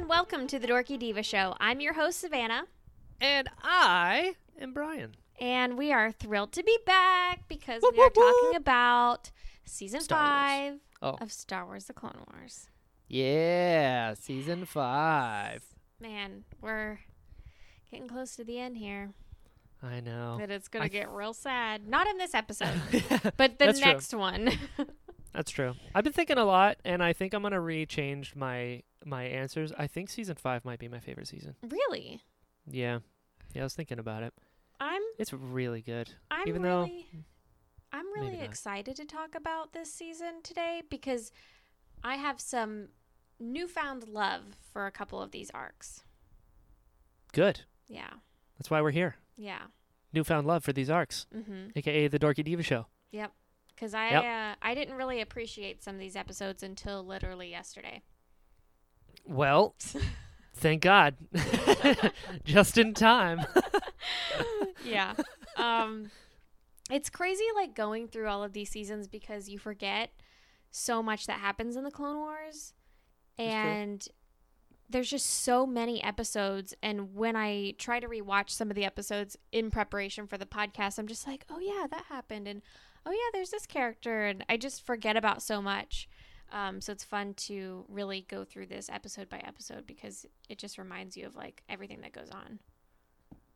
And welcome to the Dorky Diva Show. I'm your host, Savannah, And I am Brian. and we are thrilled to be back because Whoop, we are whoop, whoop. talking about season Star five Oh. of Star Wars The Clone Wars. Yeah, season five. Man, we're getting close to the end here. I know. That it's going to get real sad. Not in this episode, but the next true. next one. true. I've been thinking a lot, and I think I'm gonna re-change my my answers. I think season five might be my favorite season. really? Yeah, yeah. I was thinking about it. I'm It's really good. I'm Even though- really I'm really excited to talk about this season today because I have some newfound love for a couple of these arcs. Good. Yeah. That's why we're here. Yeah. Newfound love for these arcs, mm-hmm. aka the Dorky Diva Show. Yep. Cuz I Yep. uh, I didn't really appreciate some of these episodes until literally yesterday. Well, thank God, just in time. yeah. Um it's crazy like going through all of these seasons because you forget so much that happens in the Clone Wars and there's just so many episodes and when I try to rewatch some of the episodes in preparation for the podcast I'm just like, "Oh yeah, that happened." And "Oh yeah, there's this character." And I just forget about so much. Um, so it's fun to really go through this episode by episode because it just reminds you of like everything that goes on.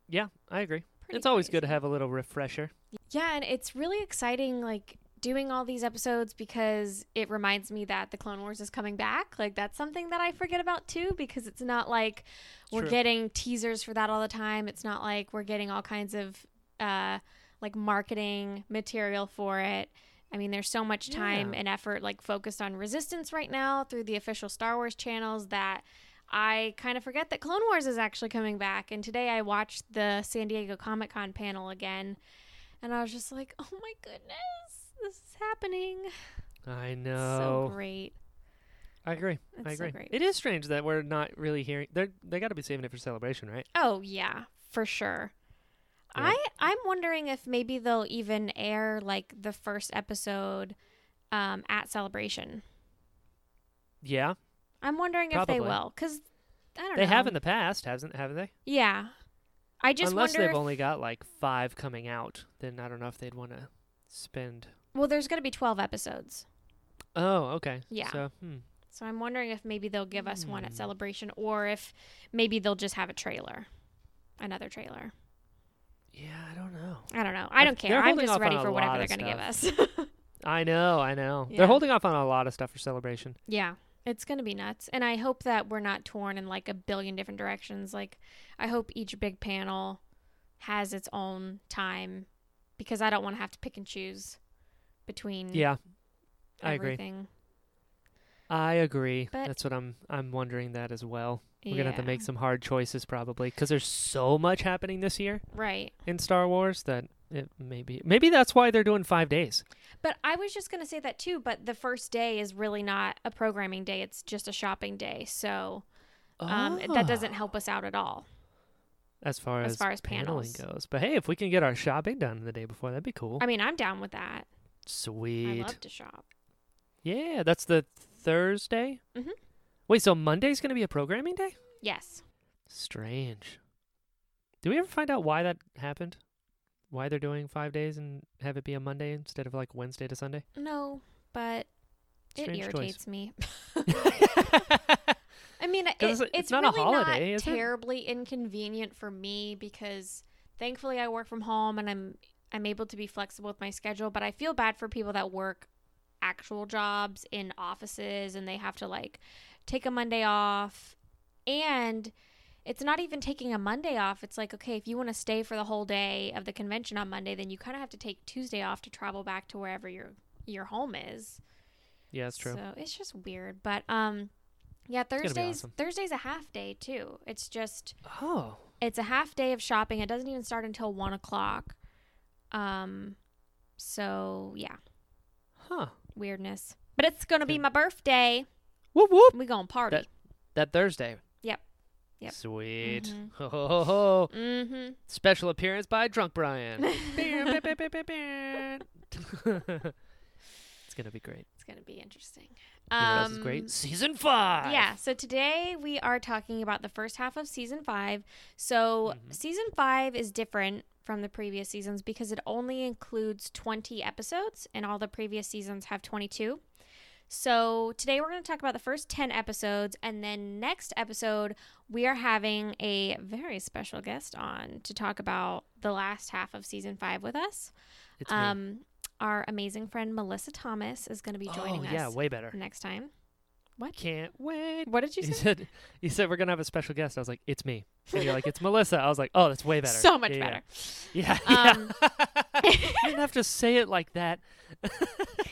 yeah, I agree. Pretty it's always good to have a little refresher. Yeah, and it's really exciting, like doing all these episodes because it reminds me that the Clone Wars is coming back. Like that's something that I forget about too, because it's not like we're True. getting teasers for that all the time. It's not like we're getting all kinds of uh, like marketing material for it. I mean, there's so much time Yeah. and effort like focused on Resistance right now through the official Star Wars channels that I kind of forget that Clone Wars is actually coming back. And today I watched the San Diego Comic Con panel again, and I was just like, oh my goodness, this is happening. I It's know. So great. I agree. I It's so agree. great. It is strange that we're not really hearing. They they got to be saving it for celebration, right? Oh yeah, for sure. Yeah. I I'm wondering if maybe they'll even air like the first episode um, at Celebration. Yeah, I'm wondering if they will, because I don't they know. have in the past, hasn't haven't they? yeah. I just Unless they've if- only got like five coming out, then I don't know if they'd want to spend. well, there's going to be 12 episodes, Oh, okay. Yeah. So, hmm. so I'm wondering if maybe they'll give us one at Hmm. Celebration, or if maybe they'll just have a trailer, another trailer. Yeah, I don't know. I don't know. I don't care. I'm just ready for whatever they're going to give us. I know, I know. Yeah. They're holding off on a lot of stuff for celebration. Yeah, it's going to be nuts. And I hope that we're not torn in like a billion different directions. Like, I hope each big panel has its own time because I don't want to have to pick and choose between Yeah, I agree. I agree. But- That's what I'm. I'm wondering that as well. We're gonna have to make some hard choices probably because there's so much happening this year Right. in Star Wars that it maybe maybe that's why they're doing five days. But I was just going to say that too. But the first day is really not a programming day, it's just a shopping day. So um, that doesn't help us out at all. as far as as, far as paneling panels. goes. But hey, if we can get our shopping done the day before, that'd be cool. I mean, I'm down with that. Sweet. I love to shop. Yeah, that's the Thursday. Mhm. Wait, so Monday's gonna be a programming day? Yes. Strange. Did we ever find out why that happened? Why they're doing five days and have it be a Monday instead of like Wednesday to Sunday? No, but it Strange choice. irritates me. I mean, it, it's, it's- not a holiday, not is it? terribly inconvenient for me because thankfully I work from home and I'm I'm able to be flexible with my schedule. But I feel bad for people that work actual jobs in offices and they have to like take a Monday off, and it's not even taking a Monday off. It's like okay, if you want to stay for the whole day of the convention on Monday, then you kind of have to take Tuesday off to travel back to wherever your your home is. yeah, it's true. So it's just weird, but um, yeah, Thursdays awesome. Thursday's a half day too. It's just oh, it's a half day of shopping. It doesn't even start until one o'clock. Um, so yeah, huh. weirdness. But it's gonna be my birthday. Whoop whoop. We gonna party. That- That Thursday. Yep. Yep. Sweet. Mhm. Ho, ho, ho, mm-hmm. Special appearance by Drunk Brian. It's gonna be great. It's gonna be interesting. You know what else is Um, great? Season five. Yeah, so today we are talking about the first half of season five. So, Mhm. season five is different from the previous seasons because it only includes 20 episodes, and all the previous seasons have 22. So, today we're going to talk about the first 10 episodes, and then next episode, we are having a very special guest on to talk about the last half of season five with us. It's me. Um, our amazing friend Melissa Thomas is going to be joining oh, us yeah, way better. next time. Can't wait. What did you You say? said you said we're gonna have a special guest. I was like, it's me. And you're like, it's Melissa. I was like, oh, that's way better. So much Yeah, better. Yeah. Um, yeah. you didn't have to say it like that.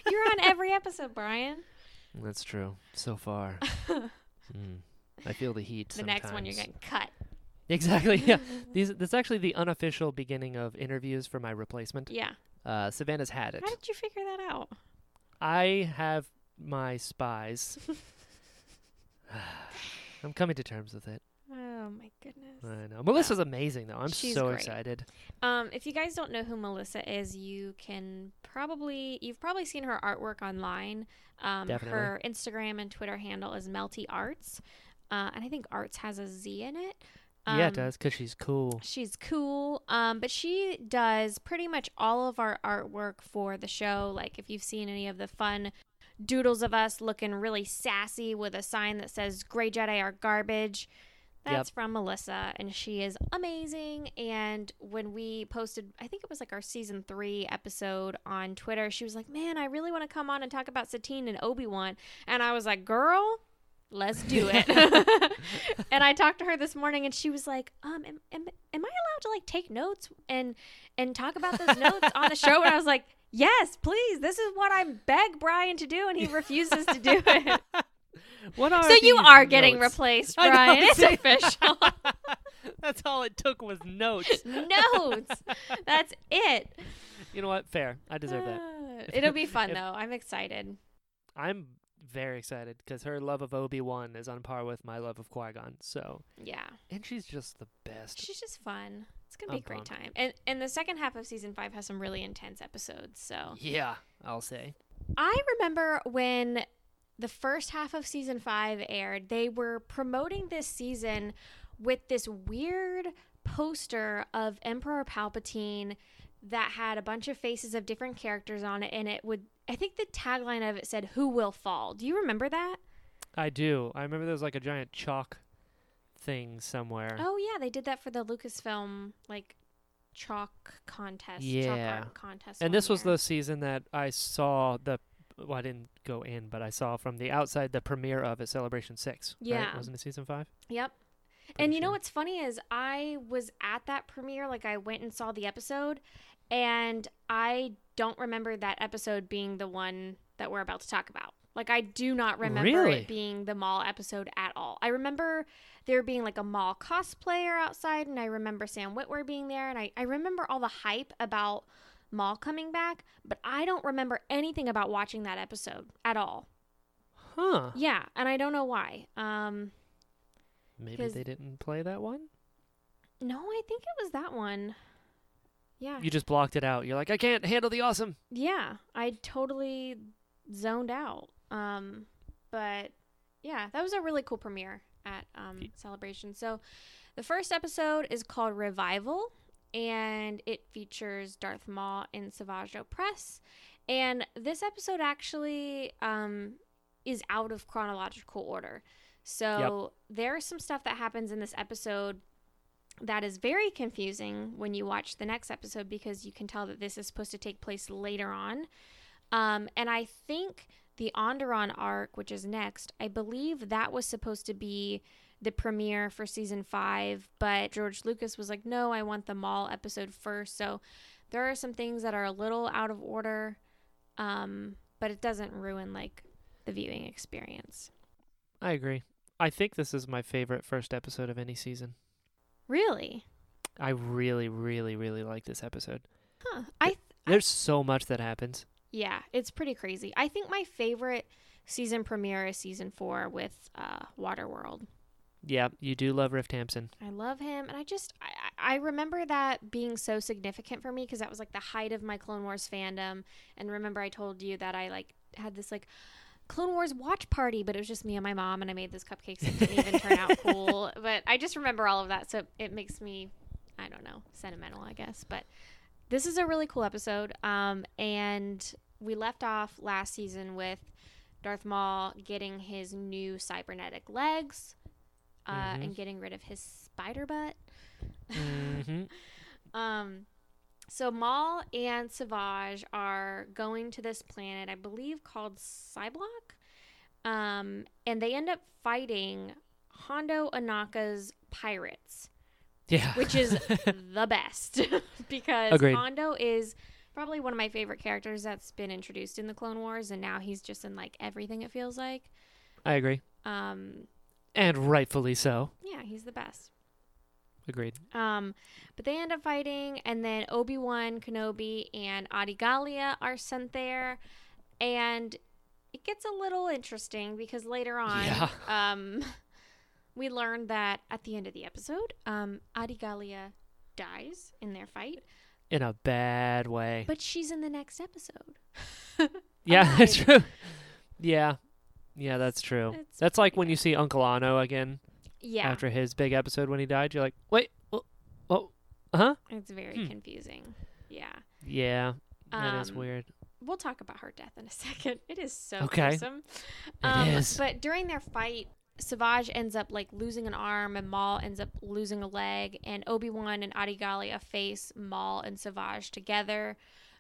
You're on every episode, Brian. That's true. So far. Mm. I feel the heat. the next one you're getting cut. Exactly. Yeah. These. This is actually the unofficial beginning of interviews for my replacement. Yeah. Uh, Savannah's had it. How did you figure that out? I have my spies. I'm coming to terms with it. Oh my goodness. I know. Melissa's amazing though. I'm She's so great. excited. Um, if you guys don't know who Melissa is, you can probably you've probably seen her artwork online. Um, Definitely. her Instagram and Twitter handle is Melty Arts, uh, and I think Arts has a Z in it. yeah, it Um, does because she's cool. She's cool. Um, but she does pretty much all of our artwork for the show. Like if you've seen any of the fun doodles of us looking really sassy with a sign that says Grey Jedi are garbage. That's from Melissa, and she is amazing. And when we posted, I think it was like our season three episode on Twitter, she was like, Man, I really want to come on and talk about Satine and Obi Wan. And I was like, Girl, let's do it. and I talked to her this morning, and she was like, Um, am, am, am I allowed to like take notes and and talk about those notes on the show? And I was like, Yes, please. This is what I beg Brian to do, and he refuses to do it. What are so you are getting notes? replaced, I know, Brian. It's official. That's all it took was notes. notes. That's it. You know what? Fair. I deserve that. Uh, It'll be fun If- though. I'm excited. I'm very excited because her love of Obi Wan is on par with my love of Qui Gon. So, Yeah, and she's just the best. she's just fun. It's gonna be I'm a great pumped. time. And and the second half of season five has some really intense episodes. So Yeah, I'll say. I remember when the first half of season five aired, they were promoting this season with this weird poster of Emperor Palpatine that had a bunch of faces of different characters on it, and it would. I think the tagline of it said "Who will fall." Do you remember that? I do. I remember there was like a giant chalk thing somewhere. Oh yeah, they did that for the Lucasfilm like chalk contest. chalk Yeah. art contest. and this was the season that I saw the. Well, I didn't go in, but I saw from the outside the premiere of it, Celebration Six. right? Yeah. wasn't it season five? Yep. Pretty and you know what's funny is I was at that premiere, like I went and saw the episode, and I don't remember that episode being the one that we're about to talk about. Like I do not remember Really? it being the Maul episode at all. I remember there being like a Maul cosplayer outside, and I remember Sam Witwer being there, and I, I remember all the hype about Maul coming back, but I don't remember anything about watching that episode at all. Huh? Yeah, and I don't know why. Um, Maybe they didn't play that one. no, I think it was that one. Yeah. You just blocked it out. You're like, I can't handle the awesome. Yeah, I totally zoned out. Um, but yeah, that was a really cool premiere at um, Ye- Celebration. So the first episode is called Revival, and it features Darth Maul and Savage Opress. And this episode actually um, is out of chronological order. So there's some stuff that happens in this episode that is very confusing when you watch the next episode because you can tell that this is supposed to take place later on. Um, and I think the Onderon arc, which is next, I believe that was supposed to be the premiere for season five, but George Lucas was like, no, I want the Maul episode first. So there are some things that are a little out of order, um, but it doesn't ruin like the viewing experience. I agree. I think this is my favorite first episode of any season. Really? I really, really, really like this episode. Huh. I th- There's so much that happens. Yeah, it's pretty crazy. I think my favorite season premiere is season four with uh, Waterworld. Yeah, you do love Riff Tamson. I love him, and I just I, I I remember that being so significant for me because that was like the height of my Clone Wars fandom. And remember, I told you that I like had this like Clone Wars watch party, but it was just me and my mom, and I made those cupcakes. It didn't even turn out cool, but I just remember all of that, so it makes me, I don't know, sentimental, I guess. But this is a really cool episode, um, and we left off last season with Darth Maul getting his new cybernetic legs, uh, Mhm. and getting rid of his spider butt. hmm Um, so Maul and Savage are going to this planet, I believe called Cyblock. Um, and they end up fighting Hondo Ohnaka's pirates, Yeah. which is the best because Agreed. Hondo is probably one of my favorite characters that's been introduced in the Clone Wars, and now he's just in like everything. It feels like. I agree. Um, And rightfully so. yeah, he's the best. Agreed. Um, but they end up fighting, and then Obi Wan Kenobi and Adi Gallia are sent there, and it gets a little interesting because later on, Yeah. um, we learn that at the end of the episode, um, Adi Gallia dies in their fight, In a bad way. but she's in the next episode. yeah, that's true. Yeah. Yeah, that's true. It's that's like when you see Uncle Anno again Yeah, after his big episode when he died. You're like, wait, oh, oh huh? it's very Hmm. confusing. Yeah. Yeah, that is Um, weird. we'll talk about her death in a second. It is so Okay. gruesome. It Um, is. But during their fight, Savage ends up like losing an arm, and Maul ends up losing a leg, and Obi Wan and Adi Gallia face Maul and Savage together.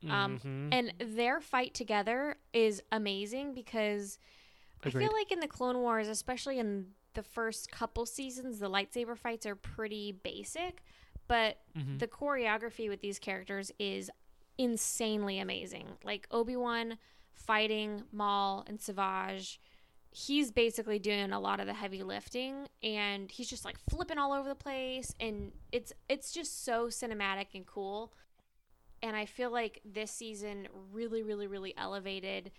um, Mhm. And their fight together is amazing because I feel like in the Clone Wars, especially in the first couple seasons, the lightsaber fights are pretty basic, but Mhm. the choreography with these characters is insanely amazing. Like Obi Wan fighting Maul and Savage, he's basically doing a lot of the heavy lifting, and he's just like flipping all over the place, and it's it's just so cinematic and cool. And I feel like this season really, really, really elevated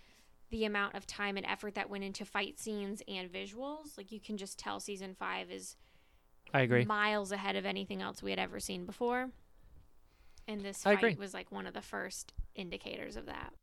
the amount of time and effort that went into fight scenes and visuals. Like you can just tell season five is I agree. miles ahead of anything else we had ever seen before. And this fight was like one of the first indicators of that.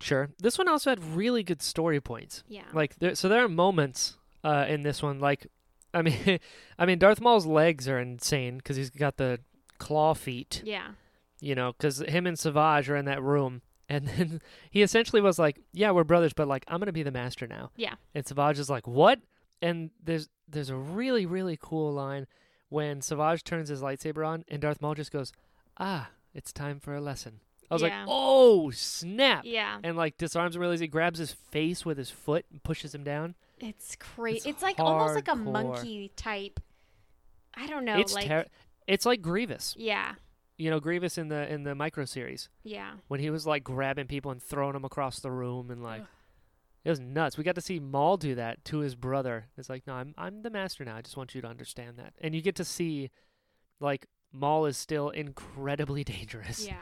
Sure. This one also had really good story points. Yeah. Like there, so there are moments uh, in this one like I mean I mean Darth Maul's legs are insane cuz he's got the claw feet, yeah. you know, cuz him and Savage are in that room and then he essentially was like, "Yeah, we're brothers, but like I'm going to be the master now." Yeah. And Savage is like, "What?" And there's there's a really really cool line when Savage turns his lightsaber on and Darth Maul just goes, "Ah, it's time for a lesson." I was Yeah. like, "Oh, snap." Yeah. And like disarms him really easy, grabs his face with his foot and pushes him down. It's crazy. It's It's, like almost like a monkey type. I don't know. it's like ter- it's like Grievous. yeah, You know, Grievous in the in the micro series yeah, when he was like grabbing people and throwing them across the room and like Ugh. it was nuts. We got to see Maul do that to his brother. It's like, no, I'm I'm the master now. I just want you to understand that. And you get to see like Maul is still incredibly dangerous. yeah,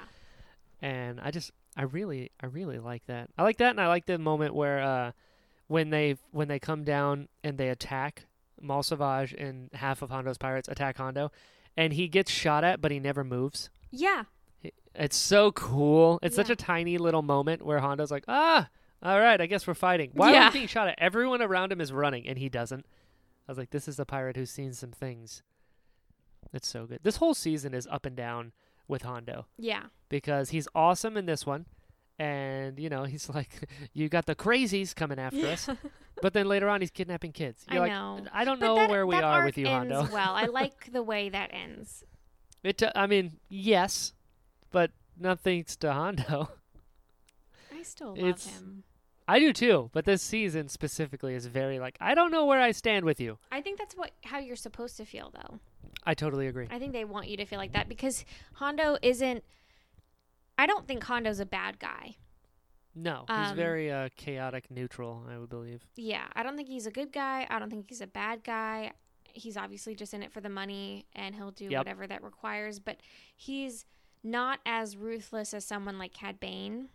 and I just I really I really like that. I like that, and I like the moment where uh when they when they come down and they attack Maul Savage and half of Hondo's pirates attack Hondo, and he gets shot at, but he never moves. yeah, It's so cool. It's such a tiny little moment where Hondo's like, ah, all right, I guess we're fighting. Why are Yeah. we being shot at? Everyone around him is running, and he doesn't. I was like, this is the pirate who's seen some things. It's so good. This whole season is up and down with Hondo yeah, because he's awesome in this one. And, you know, he's like, you got the crazies coming after us. But then later on, he's kidnapping kids. I You're like, know. I don't But know that- where we are with you, Hondo. well, I like the way that ends. It, uh, I mean, yes, but nothing's to Hondo. I still love It's- him. I do too, but this season specifically is very like, I don't know where I stand with you. I think that's what how you're supposed to feel though. I totally agree. I think they want you to feel like that because Hondo isn't. I don't think Hondo's a bad guy. No, he's Um, very uh, chaotic neutral, I would believe. Yeah, I don't think he's a good guy. I don't think he's a bad guy. He's obviously just in it for the money and he'll do Yep. whatever that requires, but he's not as ruthless as someone like Cad Bane.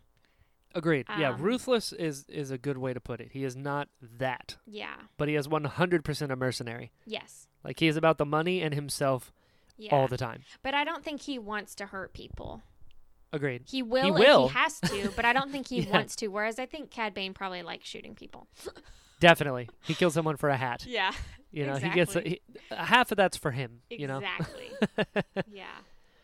Agreed. yeah, Um, ruthless is is a good way to put it. He is not that, Yeah. but he is 100% a mercenary. Yes. Like he is about the money and himself Yeah. all the time. but I don't think he wants to hurt people. Agreed. He will, if will. he has to, but I don't think he Yeah. wants to. Whereas I think Cad Bane probably likes shooting people. Definitely. He kills someone for a hat. Yeah. You know, he gets a, Exactly. he, half of that's for him. You know. Exactly. yeah.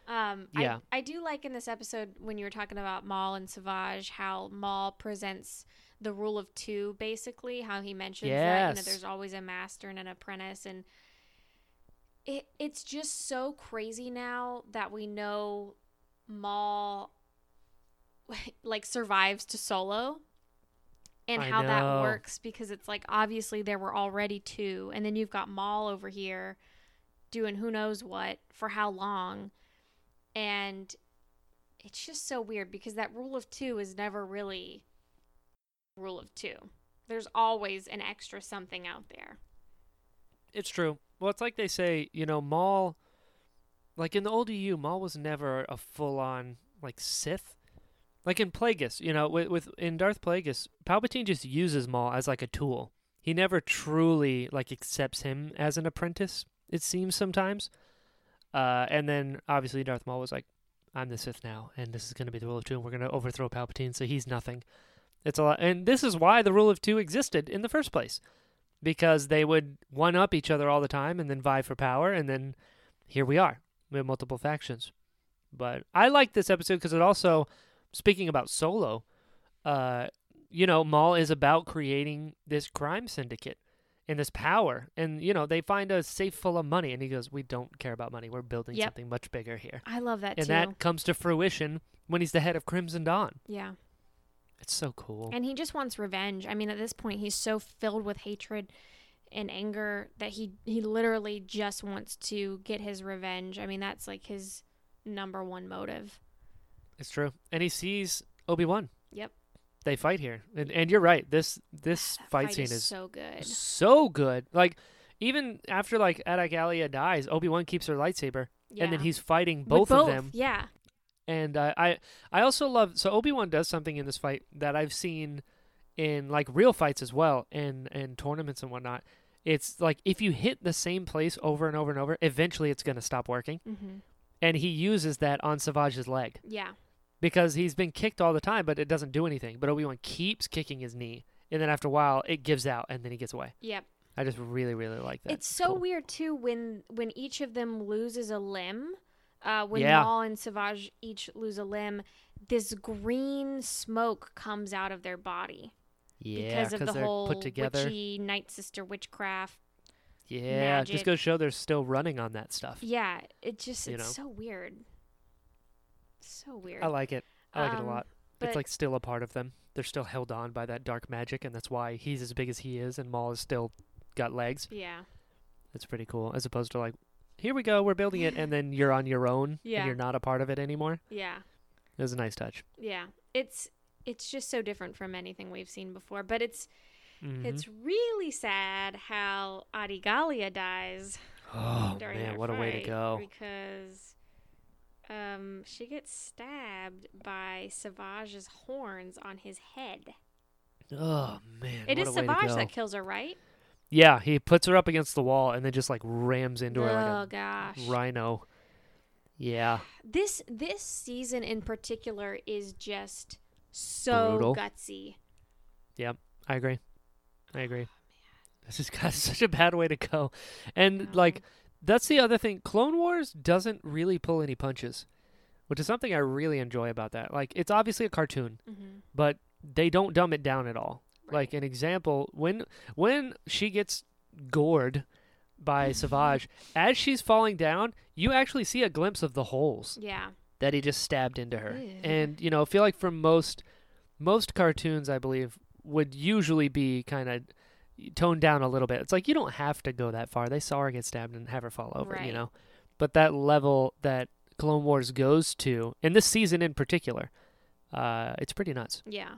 Um, Yeah. I, I do like in this episode when you were talking about Maul and Savage how Maul presents the rule of two, basically, how he mentions that you know, there's always a master and an apprentice. And it, it's just so crazy now that we know Maul like survives to solo and I how know. that works because it's like obviously there were already two and then you've got Maul over here doing who knows what for how long and it's just so weird because that rule of two is never really rule of two there's always an extra something out there It's true. Well, it's like they say, you know, Maul, like in the old EU, Maul was never a full-on like Sith. Like in Plagueis, you know, with, with in Darth Plagueis, Palpatine just uses Maul as like a tool. He never truly like accepts him as an apprentice. It seems sometimes. Uh, and then obviously Darth Maul was like, "I'm the Sith now, and this is going to be the rule of two, and we're going to overthrow Palpatine, so he's nothing." It's a lot, and this is why the rule of two existed in the first place because they would one up each other all the time and then vie for power and then here we are we have multiple factions. But i like this episode because it also speaking about solo uh you know maul is about creating this crime syndicate and this power. And you know they find a safe full of money. And he goes we don't care about money. We're building Yep. something much bigger here. I love that and too. that comes to fruition when he's the head of crimson dawn. Yeah. It's so cool. And he just wants revenge. I mean, at this point, he's so filled with hatred and anger that he he literally just wants to get his revenge. I mean, that's like his number one motive. it's true and he sees obi-wan Yep. they fight here and, and you're right this this That fight, scene is, is so good. so good. Like even after like Adi Gallia dies, Obi Wan keeps her lightsaber, Yeah. and then he's fighting With both, of them. Yeah. And uh, I I also love so Obi Wan does something in this fight that I've seen in like real fights as well, and and tournaments and whatnot. It's like if you hit the same place over and over and over, eventually it's gonna stop working. hmm And he uses that on Savage's leg Yeah. because he's been kicked all the time, but it doesn't do anything. But Obi Wan keeps kicking his knee, and then after a while, it gives out, and then he gets away. Yep. I just really really like that. It's so cool. weird too when when each of them loses a limb. Uh, when Yeah. Maul and Savage each lose a limb, this green smoke comes out of their body Yeah, because of the they're whole put together. witchy night sister witchcraft. yeah, magic. just goes to show they're still running on that stuff. Yeah, it just You it's know? so weird. So weird. I like it. I like it Um, a lot. but- It's like still a part of them. They're still held on by that dark magic, and that's why he's as big as he is, and Maul is still got legs. yeah. It's pretty cool, as opposed to like, here we go, we're building it, and then you're on your own, Yeah. and you're not a part of it anymore. Yeah. It was a nice touch. Yeah. It's it's just so different from anything we've seen before, but it's Mhm. it's really sad how Adi Gallia dies. oh during man, what a way to go! Because um, she gets stabbed by Savage's horns on his head. Oh man, It what is a Savage that kills her, right? Yeah, he puts her up against the wall and then just like rams into her oh like gosh. rhino. Yeah, This this season in particular is just so Brutal. gutsy. Yep, I agree. I agree. This is got such a bad way to go. And like that's the other thing. Clone Wars doesn't really pull any punches, which is something I really enjoy about that. Like it's obviously a cartoon, Mm-hmm. but they don't dumb it down at all. Like an example, when when she gets gored by Savage, as she's falling down, you actually see a glimpse of the holes yeah, that he just stabbed into her. And you know, I feel like for most most cartoons, I believe would usually be kind of toned down a little bit. It's like you don't have to go that far. They saw her get stabbed and have her fall over, you know. But that level that Clone Wars goes to, in this season in particular, uh, it's pretty nuts. yeah.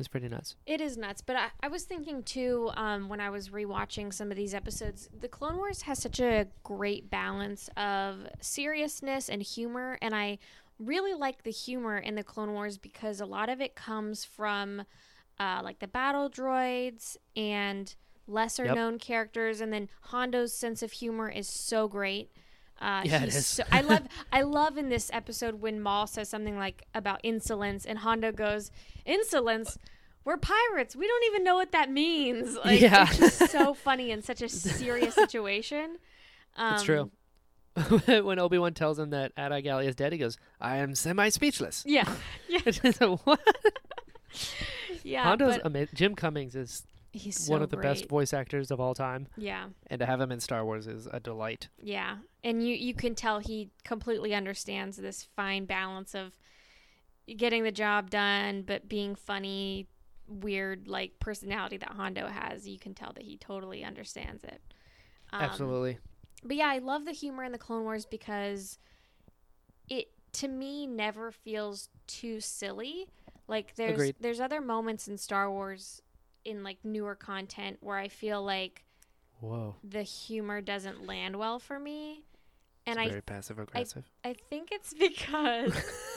It's pretty nuts. It is nuts, but I, I was thinking too um, when I was rewatching some of these episodes. The Clone Wars has such a great balance of seriousness and humor, and I really like the humor in the Clone Wars because a lot of it comes from uh, like the battle droids and lesser Yep. known characters, and then Hondo's sense of humor is so great. Uh, Yeah, it is. So, I love I love in this episode when Maul says something like about insolence, and Hondo goes, "Insolence." We're pirates. We don't even know what that means. Like, Yeah. it's just so funny in such a serious situation. Um, It's true. when Obi Wan tells him that Adi Gallia is dead, he goes, "I am semi-speechless." Yeah, yeah, just what? yeah. Hondo's but ama- Jim Cummings is he's so one of the best voice actors of all time, Yeah, and to have him in Star Wars is a delight. yeah, and you you can tell he completely understands this fine balance of getting the job done, but being funny, weird like personality that Hondo has. You can tell that he totally understands it. Um, Absolutely. But yeah, I love the humor in the Clone Wars because it to me never feels too silly. Like there's Agreed. there's other moments in Star Wars in like newer content where I feel like Whoa. the humor doesn't land well for me. And It's I very passive aggressive. I think it's because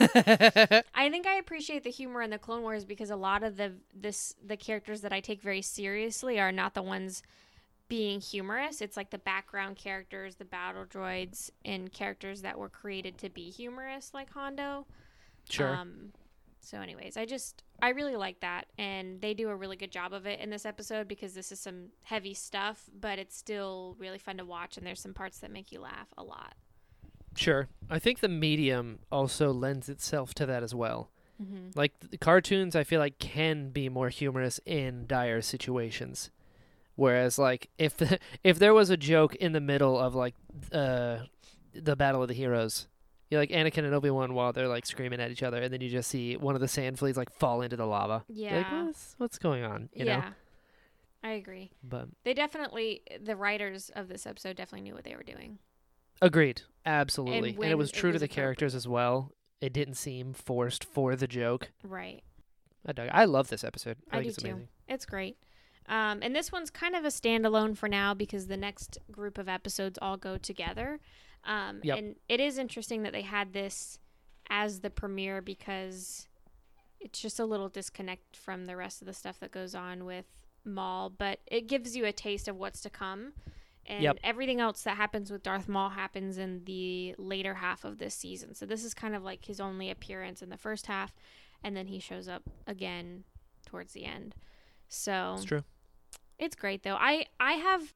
I think I appreciate the humor in the Clone Wars because a lot of the this the characters that I take very seriously are not the ones being humorous. It's like the background characters, the battle droids, and characters that were created to be humorous, like Hondo. sure. Um, so, anyways, I just I really like that, and they do a really good job of it in this episode because this is some heavy stuff, but it's still really fun to watch, and there's some parts that make you laugh a lot. Sure. I think the medium also lends itself to that as well. Mm-hmm. Like the cartoons, I feel like can be more humorous in dire situations. Whereas, like if if there was a joke in the middle of like uh, the Battle of the Heroes, you like Anakin and Obi Wan while they're like screaming at each other, and then you just see one of the sand fleas like fall into the lava. You're Yeah, like what's what's going on? You yeah, know. I agree. But They definitely, the writers of this episode definitely knew what they were doing. agreed, absolutely, and, when it was it true was to the characters as well. It didn't seem forced for the joke. Right. I dug. I love this episode. I, I think do it's too. amazing. It's great. Um, and this one's kind of a standalone for now because the next group of episodes all go together. Um, Yep. And it is interesting that they had this as the premiere because it's just a little disconnect from the rest of the stuff that goes on with Maul, but it gives you a taste of what's to come. And Yep. everything else that happens with Darth Maul happens in the later half of this season. So this is kind of like his only appearance in the first half, and then he shows up again towards the end. So It's true. it's great though. I I have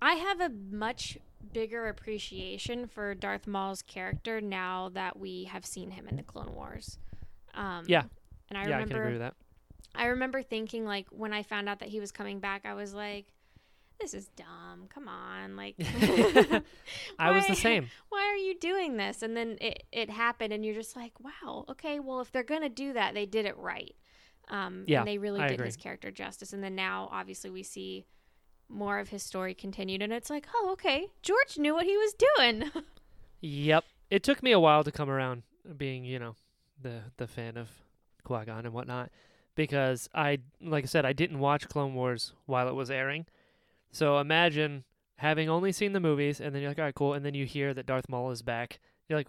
I have a much bigger appreciation for Darth Maul's character now that we have seen him in the Clone Wars. Um, Yeah. and I yeah, I can agree remember with that. I remember thinking like when I found out that he was coming back, I was like, "This is dumb. Come on, like." I was the same. Why are you doing this? And then it it happened, and you're just like, "Wow, okay. Well, if they're gonna do that, they did it right." Um, Yeah, and they really I did agree. his character justice. And then now, obviously, we see more of his story continued, and it's like, "Oh, okay. George knew what he was doing." Yep. It took me a while to come around being, you know, the the fan of Qui-Gon and whatnot because I like I said I didn't watch Clone Wars while it was airing. So imagine having only seen the movies and then you're like, "All right, cool." And then you hear that Darth Maul is back. You're like,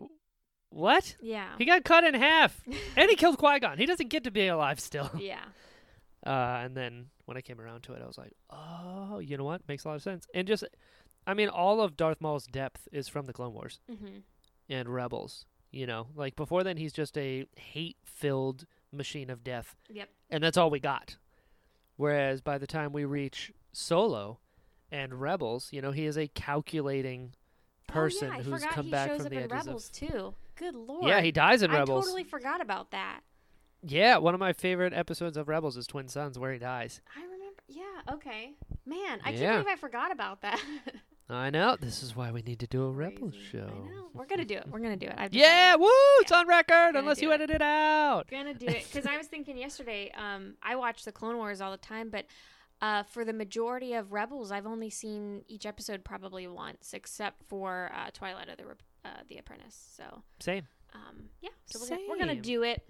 "What? yeah. He got cut in half and he killed Qui-Gon. He doesn't get to be alive still." yeah. Uh, and then when I came around to it, I was like, "Oh, you know what? Makes a lot of sense." And just I mean, all of Darth Maul's depth is from the Clone Wars hmm and Rebels. You know, like before then, he's just a hate-filled machine of death, Yep. and that's all we got. Whereas by the time we reach Solo and Rebels, you know, he is a calculating person oh, yeah, I who's come he back shows from up the in edges Rebels of. too. Good lord. Yeah, he dies in I Rebels. totally forgot about that. Yeah, one of my favorite episodes of Rebels is Twin Suns, where he dies. I remember. Yeah. Okay. Man, I Yeah. can't believe I forgot about that. I know. This is why we need to do a Rebels Crazy. show. I know. We're gonna do it. We're gonna do it. I've Yeah, decided. woo! It's on record, Gonna unless do you it. edit it out. We're gonna do it because I was thinking yesterday. Um, I watch the Clone Wars all the time, but uh, for the majority of Rebels, I've only seen each episode probably once, except for uh, Twilight of the Rep- uh, the Apprentice. So, Same. um, yeah. So we're gonna, we're gonna Same. do it.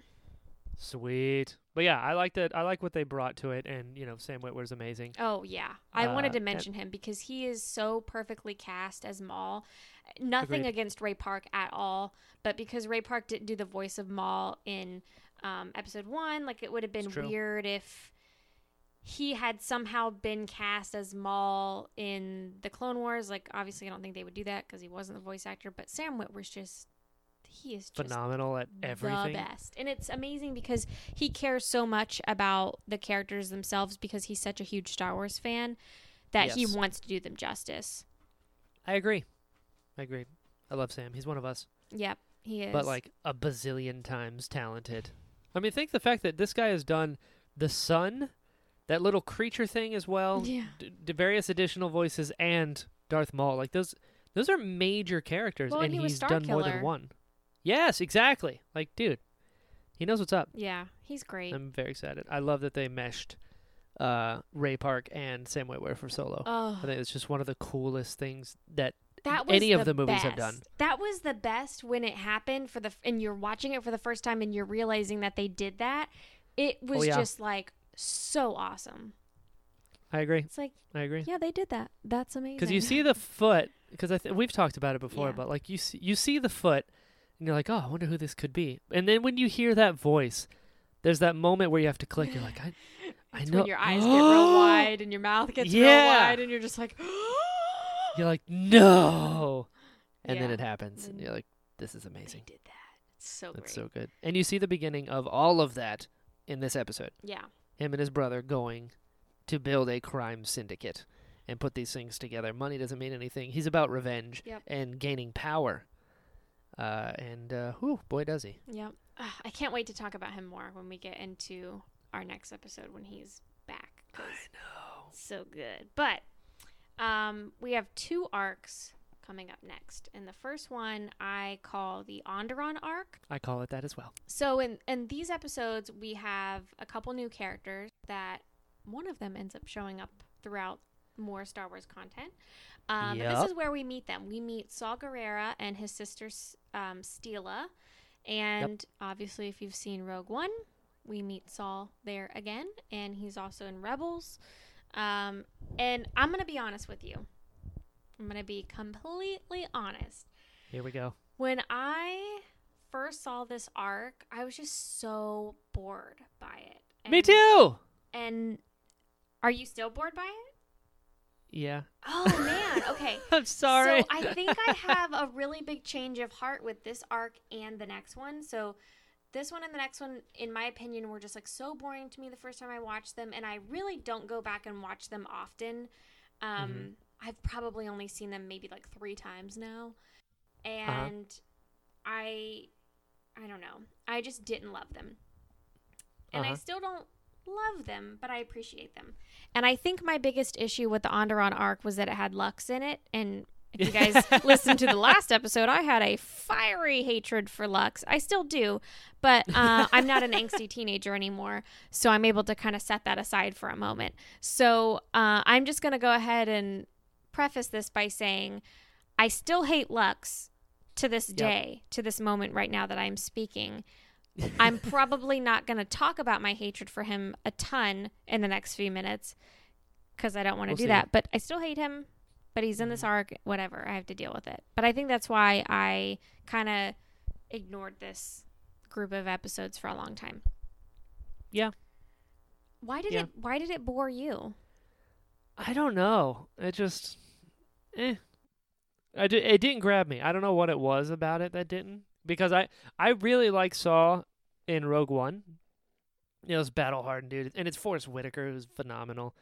Sweet. But yeah, I like that. I like what they brought to it, and you know, Sam Witwer's amazing. Oh yeah, I Uh, wanted to mention him because he is so perfectly cast as Maul. Nothing Agreed. against Ray Park at all, but because Ray Park didn't do the voice of Maul in um, episode one, like it would have been weird if he had somehow been cast as Maul in the Clone Wars. Like, obviously, I don't think they would do that because he wasn't the voice actor. But Sam Witwer's just he is just Phenomenal at everything. the best, and it's amazing because he cares so much about the characters themselves because he's such a huge Star Wars fan that he wants to do them justice. I agree. I agree. I love Sam. He's one of us. Yep, he is. but like a bazillion times talented. I mean, think the fact that this guy has done the sun, that little creature thing as well, yeah, d- various additional voices, and Darth Maul. Like those, those are major characters, Well, and and he he's done more than one. Yes, exactly. Like, dude, he knows what's up. yeah, he's great. I'm very excited. I love that they meshed uh, Ray Park and Sam Witwer for Solo. oh, I think it's just one of the coolest things that that was any of the the movies have best. done. That was the best when it happened for the and you're watching it for the first time and you're realizing that they did that. It was Oh, yeah. just like so awesome. I agree. It's like, I agree. yeah, they did that. That's amazing. because you see the foot because I th- we've talked about it before Yeah. but like you see, you see the foot and you're like oh i wonder who this could be. And then when you hear that voice there's that moment where you have to click. You're like i i know when your eyes get real wide and your mouth gets real wide and you're just like, you're like no. And then it happens and Then you're like this is they amazing. did that. It's so that's great. so good. And you see the beginning of all of that in this episode. Yeah. him and his brother going to build a crime syndicate and put these things together. Money doesn't mean anything. He's about revenge Yep. and gaining power uh, and uh, whew, boy does he Yep. Ugh, I can't wait to talk about him more when we get into our next episode when he's back. 'cause know. so good. But um, we have two arcs coming up next, and the first one I call the Onderon arc. I call it that as well. So in in these episodes, we have a couple new characters that one of them ends up showing up throughout more Star Wars content. Um, but this is where we meet them. We meet Saw Gerrera and his sister um, Steela, and obviously, if you've seen Rogue One, we meet Saw there again, and he's also in Rebels. Um, and I'm gonna be honest with you. I'm gonna be completely honest Here we go. when I first saw this arc, I was just so bored by it. Me too. And are you still bored by it? Yeah. Oh man, okay. I'm sorry. So I think I have a really big change of heart with this arc and the next one. So this one and the next one, in my opinion, were just like so boring to me the first time I watched them, and I really don't go back and watch them often. Um, Mhm. I've probably only seen them maybe like three times now, Uh-huh. and I, I don't know. I just didn't love them, and I Uh-huh. still don't love them, but I appreciate them. And I think my biggest issue with the Onderon arc was that it had Lux in it. And if you guys listened to the last episode, I had a fiery hatred for Lux. I still do, but uh, I'm not an angsty teenager anymore. So I'm able to kind of set that aside for a moment. So uh, I'm just going to go ahead and preface this by saying I still hate Lux to this Yep. day, to this moment right now that I'm speaking. I'm probably not going to talk about my hatred for him a ton in the next few minutes because I don't want to We'll do see. that. But I still hate him. But he's in this Mhm. arc. Whatever. I have to deal with it. But I think that's why I kind of ignored this group of episodes for a long time. Yeah. Why did Yeah. it? Why did it bore you? I don't know. It just, eh. I di- it didn't grab me. I don't know what it was about it that didn't. Because I, I really like Saw in Rogue One. You know, it's battle hardened dude, and it's Forest Whitaker who's phenomenal.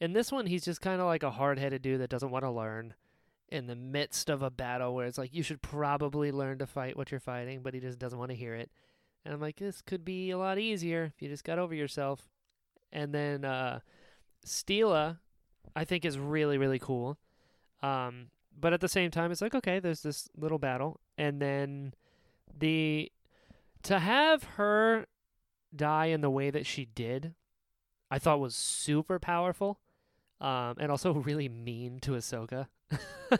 In this one, he's just kind of like a hard headed dude that doesn't want to learn. In the midst of a battle where it's like you should probably learn to fight what you're fighting, but he just doesn't want to hear it. And I'm like, this could be a lot easier if you just got over yourself. And then uh Steela, I think is really really cool. Um, but at the same time, it's like okay, there's this little battle, and then the to have her die in the way that she did, I thought was super powerful, um, and also really mean to Ahsoka.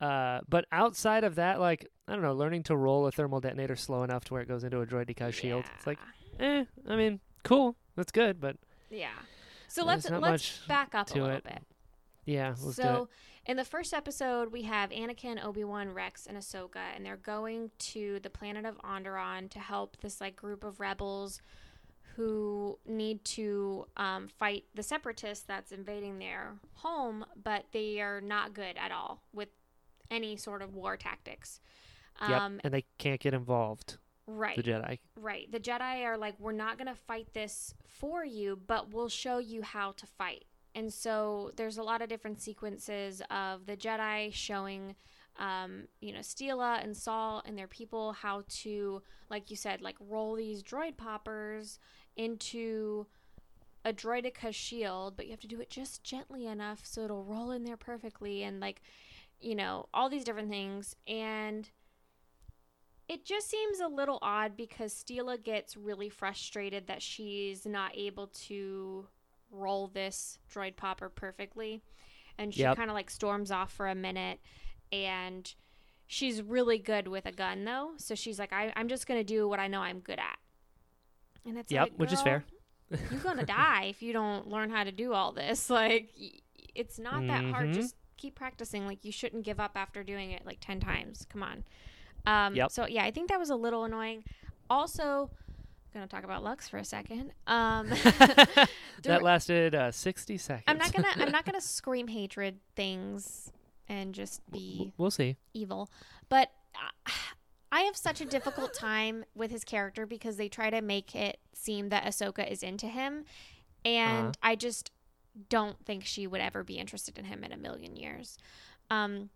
uh, but outside of that, like I don't know, learning to roll a thermal detonator slow enough to where it goes into a droideka shield, it's like, eh, I mean, cool, that's good, but yeah. So let's let's back up a little it. bit. yeah, let's do so in the first episode, we have Anakin, Obi Wan, Rex, and Ahsoka, and they're going to the planet of Onderon to help this like group of rebels who need to um, fight the separatists that's invading their home, but they are not good at all with any sort of war tactics. yep. Um, And they can't get involved. right. The Jedi. Right. The Jedi are like, we're not going to fight this for you, but we'll show you how to fight. And so there's a lot of different sequences of the Jedi showing, um, you know, Steela and Saw and their people how to, like you said, like roll these droid poppers into a droideka shield, but you have to do it just gently enough so it'll roll in there perfectly and like, you know, all these different things. And it just seems a little odd because Steela gets really frustrated that she's not able to roll this droid popper perfectly. And she Yep. kind of like storms off for a minute. And she's really good with a gun, though. So she's like, I, I'm just going to do what I know I'm good at. And it's Yep, like, which is fair. you're going to die if you don't learn how to do all this. Like, it's not that hard. Mhm. Just keep practicing. Like, you shouldn't give up after doing it like 10 times. Come on. Um, Yep. So yeah, I think that was a little annoying. Also, gonna talk about Lux for a second. Um, that lasted uh, 60 seconds. I'm not gonna I'm not gonna scream hatred things and just be we'll see. evil, but uh, I have such a difficult time with his character because they try to make it seem that Ahsoka is into him, and Uh-huh. I just don't think she would ever be interested in him in a million years. Um,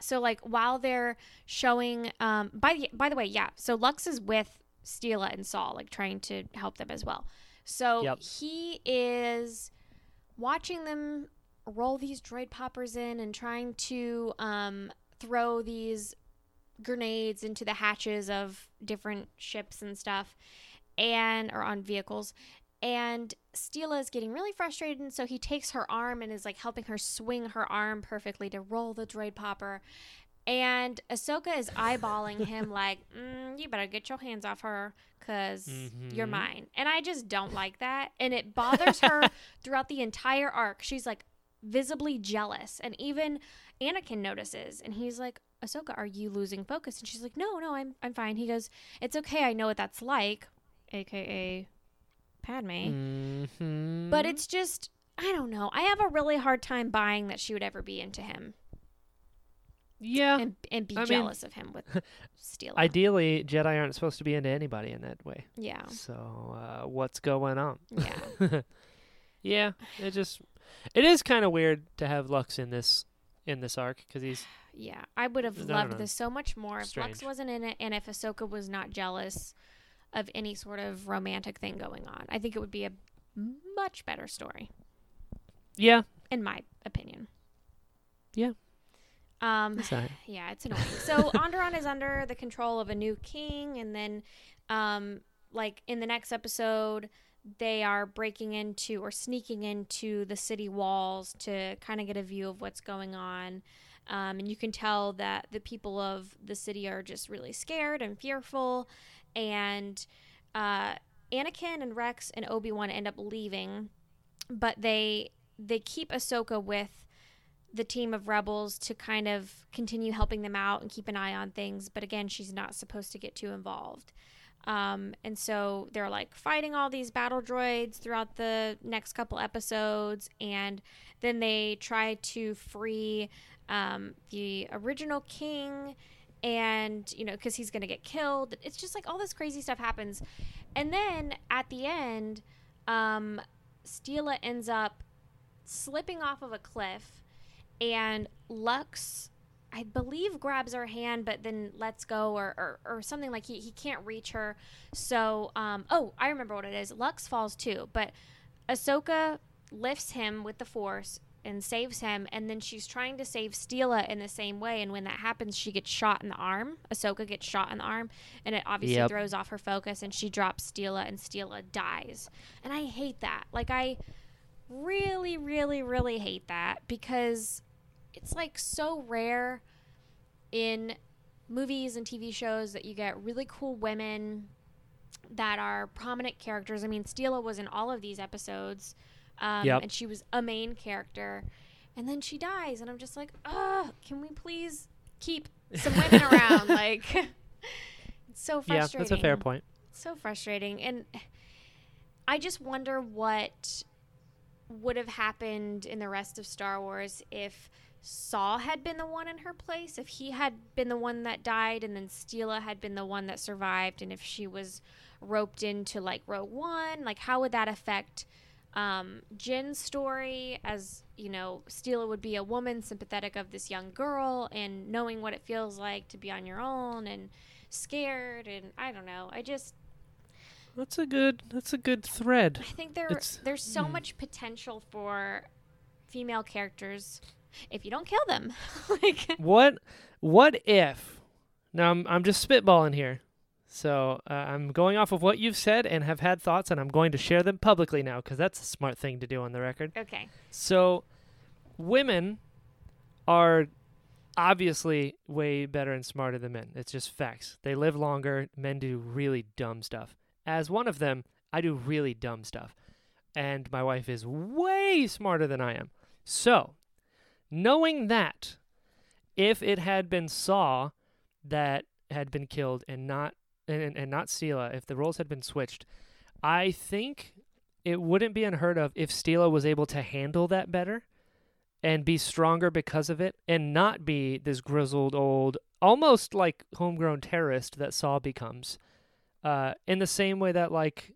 so like while they're showing, um, by the by the way, yeah. So Lux is with Steela and Saw, like trying to help them as well. So Yep. he is watching them roll these droid poppers in and trying to um, throw these grenades into the hatches of different ships and stuff and or on vehicles and Steela is getting really frustrated and so he takes her arm and is like helping her swing her arm perfectly to roll the droid popper and Ahsoka is eyeballing him like mm, you better get your hands off her because you're Mhm. mine. And I just don't like that. And it bothers her throughout the entire arc. She's like visibly jealous. And even Anakin notices and he's like Ahsoka are you losing focus? And she's like no no I'm I'm fine. He goes it's okay. I know what that's like. Aka Padme. Mhm. but it's just I don't know. I have a really hard time buying that she would ever be into him yeah. and and be I mean- jealous of him with Steela Ideally, Jedi aren't supposed to be into anybody in that way. yeah So, uh, what's going on? yeah yeah, it just it is kind of weird to have Lux in this in this arc because he's Yeah, I would have loved know. this so much more if Lux wasn't in it and if Ahsoka was not jealous of any sort of romantic thing going on. I think it would be a much better story, yeah. in my opinion. Yeah. Um. Alright. Yeah, it's annoying. So Onderon is under the control of a new king, and then, um, like in the next episode, they are breaking into or sneaking into the city walls to kind of get a view of what's going on. Um, and you can tell that the people of the city are just really scared and fearful. And uh, Anakin and Rex and Obi Wan end up leaving, but they they keep Ahsoka with the team of rebels to kind of continue helping them out and keep an eye on things. But again, she's not supposed to get too involved. Um, and so they're like fighting all these battle droids throughout the next couple episodes. And then they try to free um, the original king. And, you know, because he's going to get killed. It's just like all this crazy stuff happens. And then at the end, um, Steela ends up slipping off of a cliff and Lux, I believe, grabs her hand, but then lets go, or, or, or something like he, he can't reach her. So, um, oh, I remember what it is. Lux falls too, but Ahsoka lifts him with the Force and saves him, and then she's trying to save Steela in the same way. And when that happens, she gets shot in the arm. Ahsoka gets shot in the arm, and it obviously Yep. throws off her focus, and she drops Steela, and Steela dies. And I hate that. Like, I really, really, really hate that because it's like so rare in movies and TV shows that you get really cool women that are prominent characters. I mean, Steela was in all of these episodes, um, Yep. and she was a main character, and then she dies, and I'm just like, oh, can we please keep some women around? Like, it's so Yeah, frustrating that's a fair point. so frustrating and I just wonder what would have happened in the rest of Star Wars if Saw had been the one in her place, if he had been the one that died, and then Steela had been the one that survived, and if she was roped into like Rogue One, like how would that affect um, Jyn's story? As you know, Steela would be a woman sympathetic of this young girl and knowing what it feels like to be on your own and scared, and I don't know. I just That's a good. That's a good thread. I think there It's- there's so hmm. much potential for female characters if you don't kill them. like What? What if? Now I'm I'm just spitballing here. So uh, I'm going off of what you've said and have had thoughts, and I'm going to share them publicly now because that's a smart thing to do on the record. okay. So, women are obviously way better and smarter than men. It's just facts. They live longer. Men do really dumb stuff. As one of them, I do really dumb stuff. And my wife is way smarter than I am. So, knowing that, if it had been Saw that had been killed and not and, and, not Steela, if the roles had been switched, I think it wouldn't be unheard of if Steela was able to handle that better and be stronger because of it and not be this grizzled old almost like homegrown terrorist that Saw becomes. Uh, in the same way that like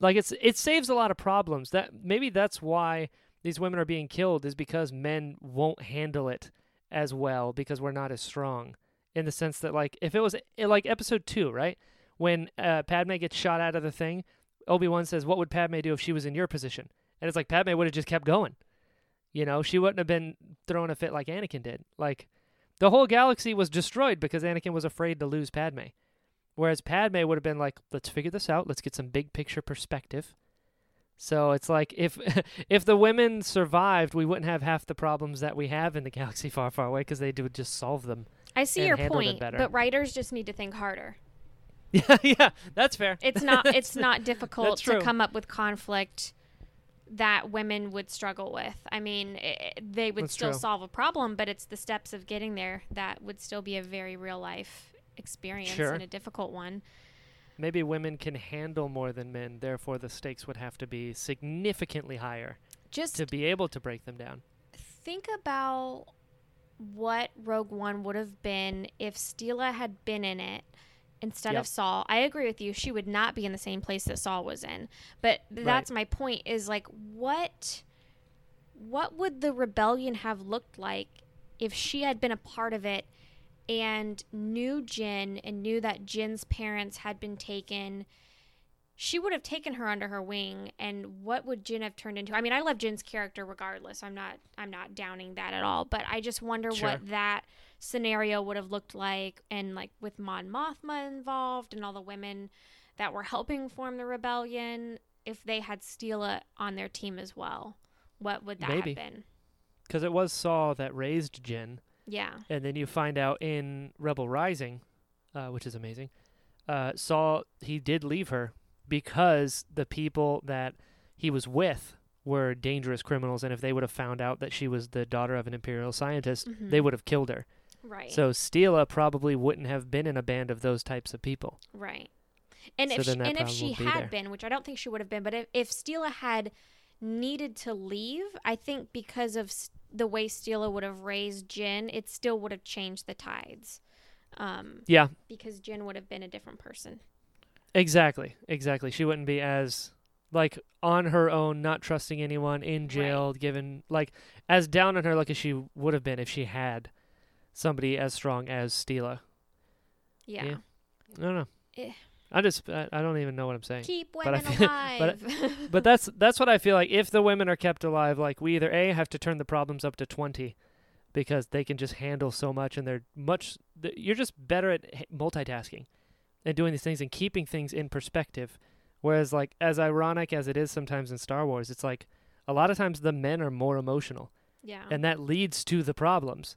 like it's it saves a lot of problems. That maybe that's why these women are being killed is because men won't handle it as well because we're not as strong. In the sense that like if it was eh, like episode 2, right? When uh, Padme gets shot out of the thing, Obi-Wan says, "What would Padme do if she was in your position?" And it's like Padme would have just kept going. You know, she wouldn't have been throwing a fit like Anakin did. Like the whole galaxy was destroyed because Anakin was afraid to lose Padme. Whereas Padme would have been like, "Let's figure this out. Let's get some big picture perspective." So it's like if if the women survived, we wouldn't have half the problems that we have in the galaxy far, far away because they would just solve them. I see your point, but writers just need to think harder. Yeah, yeah, that's fair. It's not it's not difficult to come up with conflict that women would struggle with. I mean, i they would That's still true. solve a problem, but it's the steps of getting there that would still be a very real life experience Sure. and a difficult one. Maybe women can handle more than men, therefore the stakes would have to be significantly higher Just to be able to break them down. think about what Rogue One would have been if Steela had been in it instead Yep. of Saw. I agree with you. She would not be in the same place that Saw was in. But that's my point is like what what would the rebellion have looked like if she had been a part of it and knew Jyn and knew that Jyn's parents had been taken she would have taken her under her wing and what would Jyn have turned into? I mean, I love Jyn's character regardless. I'm not I'm not downing that at all, but I just wonder Sure. what that scenario would have looked like and like with Mon Mothma involved and all the women that were helping form the rebellion if they had Steela uh, on their team as well. What would that Maybe. have been? Because it was Saw that raised Jyn, Yeah. and then you find out in Rebel Rising, uh, which is amazing, uh, Saw, he did leave her because the people that he was with were dangerous criminals, and if they would have found out that she was the daughter of an Imperial scientist, they Mhm. would have killed her. Right. So Steela probably wouldn't have been in a band of those types of people. Right. And So if she, and if she be had there. been, which I don't think she would have been, but if if Steela had needed to leave, I think because of the way Steela would have raised Jyn, it still would have changed the tides. Um, Yeah, because Jyn would have been a different person. exactly, exactly. She wouldn't be as like on her own, not trusting anyone, in jail, given like as down on her like as she would have been if she had somebody as strong as Steela. Yeah. Yeah. I don't know. Eh. I just I, I don't even know what I'm saying. Keep But women feel- alive. but But that's that's what I feel like. If the women are kept alive, like we either a have to turn the problems up to twenty, because they can just handle so much and they're much. You're just better at multitasking, and doing these things and keeping things in perspective. Whereas, like as ironic as it is sometimes in Star Wars, it's like a lot of times the men are more emotional, yeah. and that leads to the problems.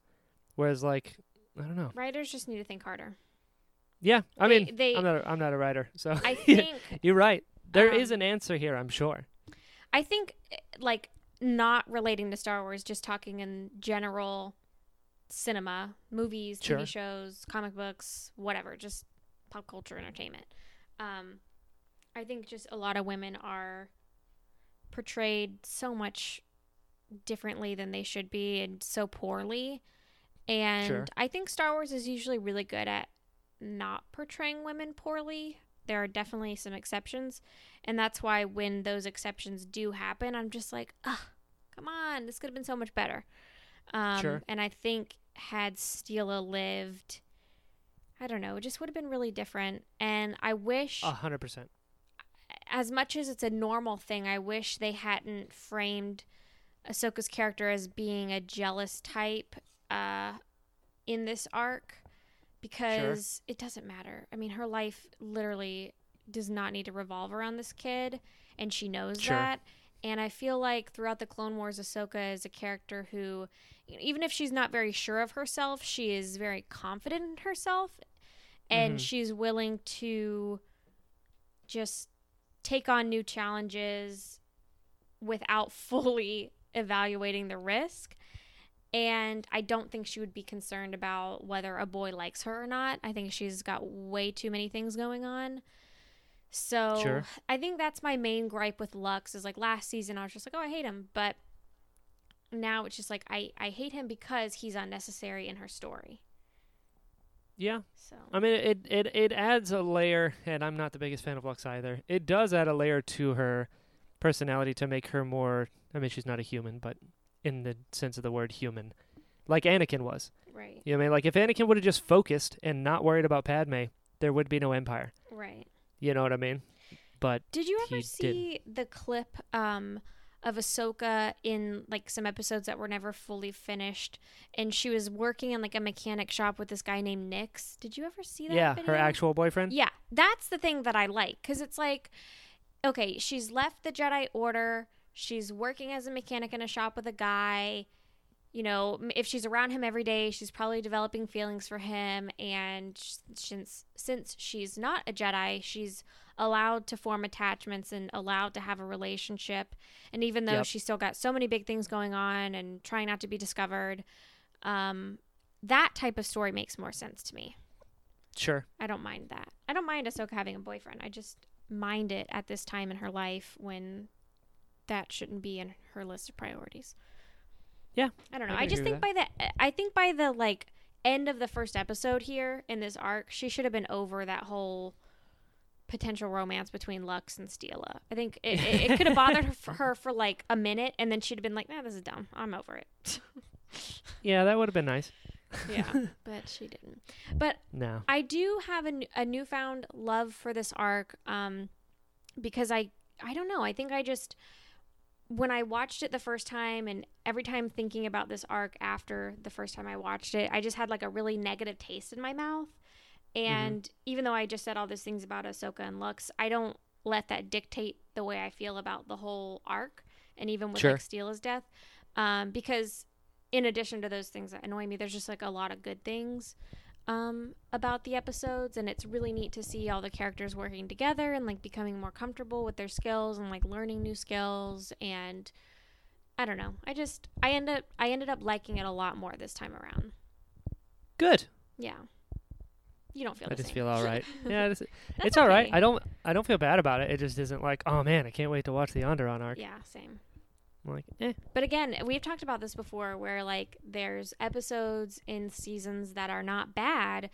Whereas, like I don't know. Writers just need to think harder. Yeah, I They- mean, they- I'm not a, I'm not a writer, so I think you're right. There is Um, an answer here, I'm sure. I think eh, like not relating to Star Wars, just talking in general cinema, movies, Sure. TV shows, comic books, whatever, just pop culture entertainment. Um, I think just a lot of women are portrayed so much differently than they should be and so poorly. And Sure. I think Star Wars is usually really good at not portraying women poorly. There are definitely some exceptions. And that's why when those exceptions do happen, I'm just like, ugh, come on, this could have been so much better. Um, Sure. And I think had Steela lived, I don't know, it just would have been really different. And I wish A hundred percent. as much as it's a normal thing, I wish they hadn't framed Ahsoka's character as being a jealous type uh, in this arc because it doesn't matter. I mean, her life literally does not need to revolve around this kid, and she knows Sure. that. And I feel like throughout the Clone Wars, Ahsoka is a character who, even if she's not very sure of herself, she is very confident in herself, and Mhm. she's willing to just take on new challenges without fully evaluating the risk. And I don't think she would be concerned about whether a boy likes her or not. I think she's got way too many things going on. So Sure. I think that's my main gripe with Lux is like last season I was just like, oh, I hate him. But now it's just like I, I hate him because he's unnecessary in her story. Yeah. So I mean, it, it it adds a layer, and I'm not the biggest fan of Lux either. It does add a layer to her personality to make her more. I mean, she's not a human, but in the sense of the word human, like Anakin was. right, You know what I mean? Like if Anakin would have just focused and not worried about Padme, there would be no Empire. right. You know what I mean? But Did you ever see the clip um, of Ahsoka in like some episodes that were never fully finished, and she was working in like a mechanic shop with this guy named Nix? Did you ever see that? yeah, video? her actual boyfriend. Yeah, that's the thing that I like because it's like, okay, she's left the Jedi Order. She's working as a mechanic in a shop with a guy. You know, if she's around him every day, she's probably developing feelings for him. And since since she's not a Jedi, she's allowed to form attachments and allowed to have a relationship. And even though Yep. she's still got so many big things going on and trying not to be discovered, um, that type of story makes more sense to me. Sure. I don't mind that. I don't mind Ahsoka having a boyfriend. I just mind it at this time in her life when that shouldn't be in her list of priorities. Yeah, I don't know. I I, just think by the I think by the like end of the first episode here in this arc, she should have been over that whole potential romance between Lux and Steela. I think it, it, it could have bothered her for, her for like a minute, and then she'd have been like, "Nah, this is dumb. I'm over it." Yeah, that would have been nice. yeah, but she didn't. But No. I do have a, a newfound love for this arc um, because I I don't know I think I just when I watched it the first time and every time thinking about this arc after the first time I watched it I just had like a really negative taste in my mouth. And even though I just said all these things about Ahsoka and Lux I don't let that dictate the way I feel about the whole arc and even with Sure. like Steela's death. Um, because in addition to those things that annoy me there's just like a lot of good things um, about the episodes, and it's really neat to see all the characters working together and like becoming more comfortable with their skills and like learning new skills. And I don't know, I just I end up I ended up liking it a lot more this time around. Good. Yeah, you don't feel. I the just same. feel all right. Yeah, it's, That's it's all right. okay. I don't I don't feel bad about it. It just isn't like, oh man, I can't wait to watch the Onderon arc. Yeah, same. I'm like, eh. But again, we've talked about this before where like there's episodes in seasons that are not bad,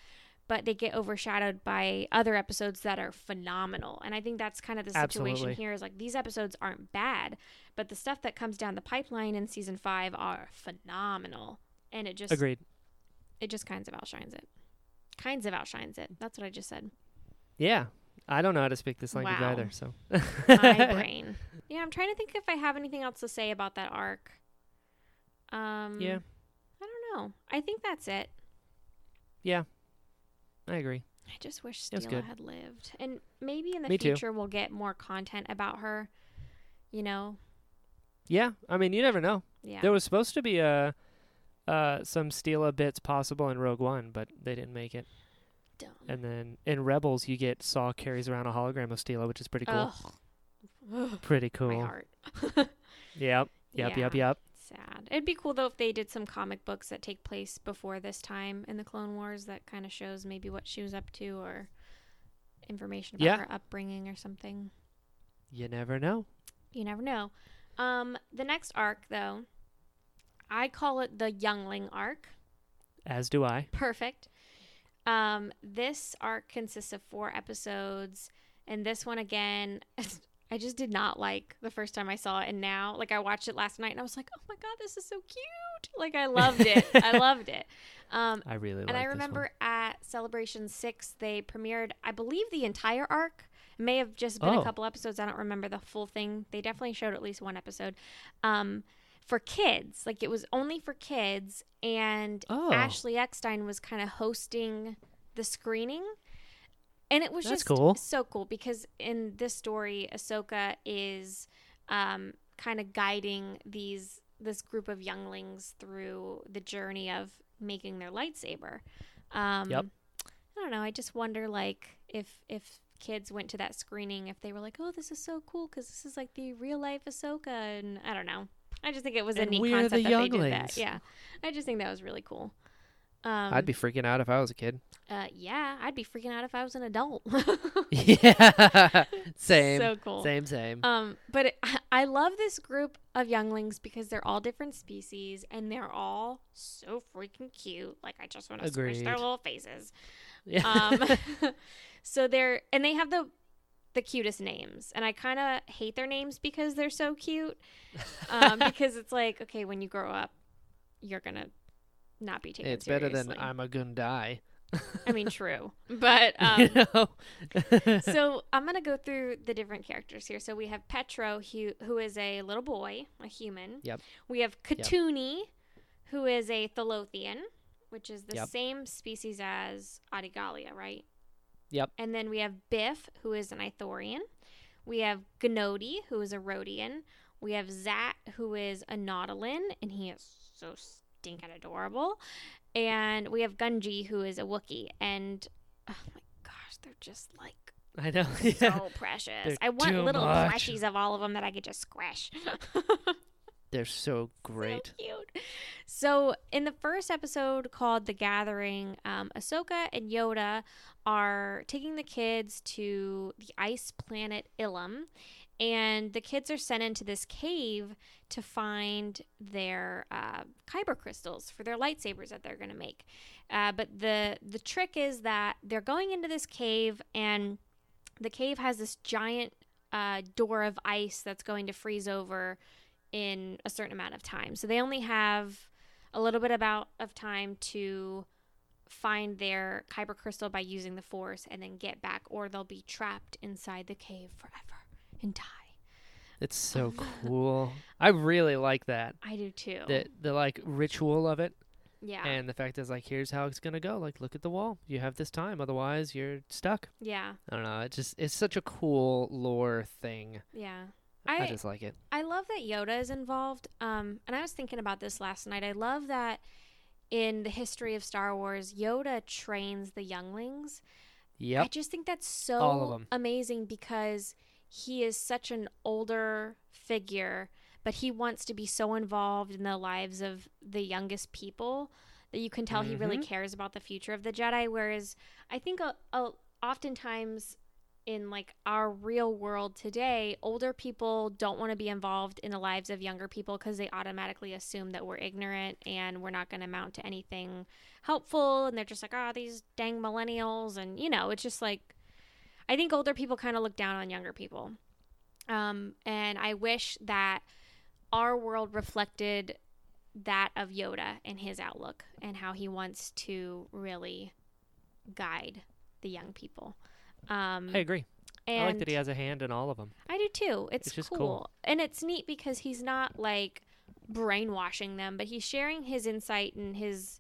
but they get overshadowed by other episodes that are phenomenal. And I think that's kind of the situation Absolutely. here is like these episodes aren't bad, but the stuff that comes down the pipeline in season 5 are phenomenal. And it just Agreed. it just kinds of outshines it. Kinds of outshines it. That's what I just said. Yeah. I don't know how to speak this language Wow. either, so. My brain. Yeah, I'm trying to think if I have anything else to say about that arc. Um Yeah. I don't know. I think that's it. Yeah. I agree. I just wish Steela had lived. And maybe in the Me too. future we'll get more content about her. You know? Yeah. I mean, you never know. Yeah. There was supposed to be uh uh some Steela bits possible in Rogue One, but they didn't make it. Dumb. And then in Rebels, you get Saw carries around a hologram of Steela, which is pretty cool. Ugh. Pretty My cool. heart. Yep. Yep. Yep. Yep. Sad. It'd be cool though if they did some comic books that take place before this time in the Clone Wars that kind of shows maybe what she was up to or information about Yeah. her upbringing or something. You never know. You never know. Um, the next arc, though, I call it the Youngling arc. As do I. Perfect. Um, this arc consists of four episodes, and this one again, I just did not like the first time I saw it, and now, like, I watched it last night, and I was like, "Oh my god, this is so cute!" Like, I loved it. I loved it. Um, I really and I remember at Celebration Six, they premiered, I believe, the entire arc. It may have just been Oh. a couple episodes. I don't remember the full thing. They definitely showed at least one episode. Um, for kids, like it was only for kids, and Oh. Ashley Eckstein was kind of hosting the screening. And it was That's just cool. so cool because in this story, Ahsoka is um, kind of guiding these this group of younglings through the journey of making their lightsaber. Um, Yep. I don't know. I just wonder, like, if if kids went to that screening, if they were like, "Oh, this is so cool," because this is like the real life Ahsoka, and I don't know. I just think it was a And neat concept that they did that. younglings. Yeah, I just think that was really cool. Um, I'd be freaking out if I was a kid. uh, yeah, I'd be freaking out if I was an adult. yeah. Same. So cool. Same, same. Um, but it, I love this group of younglings because they're all different species and they're all so freaking cute. Like I just want to squish their little faces. yeah. Um, so they're and they have the the cutest names, and I kind of hate their names because they're so cute. Um, because it's like okay, when you grow up, you're gonna not be taken it's better than. I'm a gonna die. I mean, true, but um, you know? so I'm gonna go through the different characters here. So we have Petro, who who is a little boy, a human. Yep. We have Katooni, who is a Tholothian, which is the Yep. same species as Adi Gallia, right? Yep. And then we have Byph, who is an Ithorian. We have Gnodi, who is a Rodian. We have Zat, who is a Nautolan, and he is so stinking adorable. And we have Gungi, who is a Wookiee. And oh my gosh, they're just like I know. Yeah. so precious. They're I want little much. plushies of all of them that I could just squish. They're so great. So cute. So in the first episode called "The Gathering," um, Ahsoka and Yoda are taking the kids to the ice planet Ilum, and the kids are sent into this cave to find their uh, kyber crystals for their lightsabers that they're going to make. Uh, but the the trick is that they're going into this cave, and the cave has this giant uh, door of ice that's going to freeze over in a certain amount of time. So they only have a little bit about of time to find their kyber crystal by using the force and then get back or they'll be trapped inside the cave forever and die. It's so cool. I really like that. I do too. The the like ritual of it yeah. and the fact is like here's how it's gonna go. Like look at the wall. You have this time, otherwise you're stuck. yeah. I don't know. It just it's such a cool lore thing. Yeah. I, I just like it. I love that Yoda is involved. Um, and I was thinking about this last night. I love that in the history of Star Wars, Yoda trains the younglings. Yeah. I just think that's so amazing because he is such an older figure, but he wants to be so involved in the lives of the youngest people that you can tell he really Mhm. cares about the future of the Jedi. Whereas I think a, a, oftentimes in like our real world today, older people don't want to be involved in the lives of younger people because they automatically assume that we're ignorant and we're not going to amount to anything helpful. And they're just like, oh, these dang millennials. And, you know, it's just like, I think older people kind of look down on younger people. Um, and I wish that our world reflected that of Yoda and his outlook and how he wants to really guide the young people. Um, I agree. I like that he has a hand in all of them. I do too. It's, It's just cool. cool. And it's neat because he's not like brainwashing them, but he's sharing his insight and his,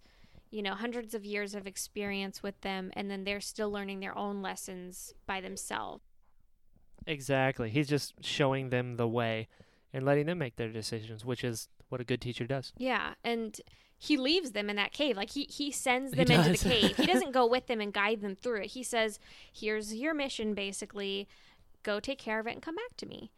you know, hundreds of years of experience with them. And then they're still learning their own lessons by themselves. Exactly. He's just showing them the way and letting them make their decisions, which is what a good teacher does. Yeah. And he leaves them in that cave. Like he, he sends He them into does. the cave. He doesn't go with them and guide them through it. He says, here's your mission basically. Go take care of it and come back to me.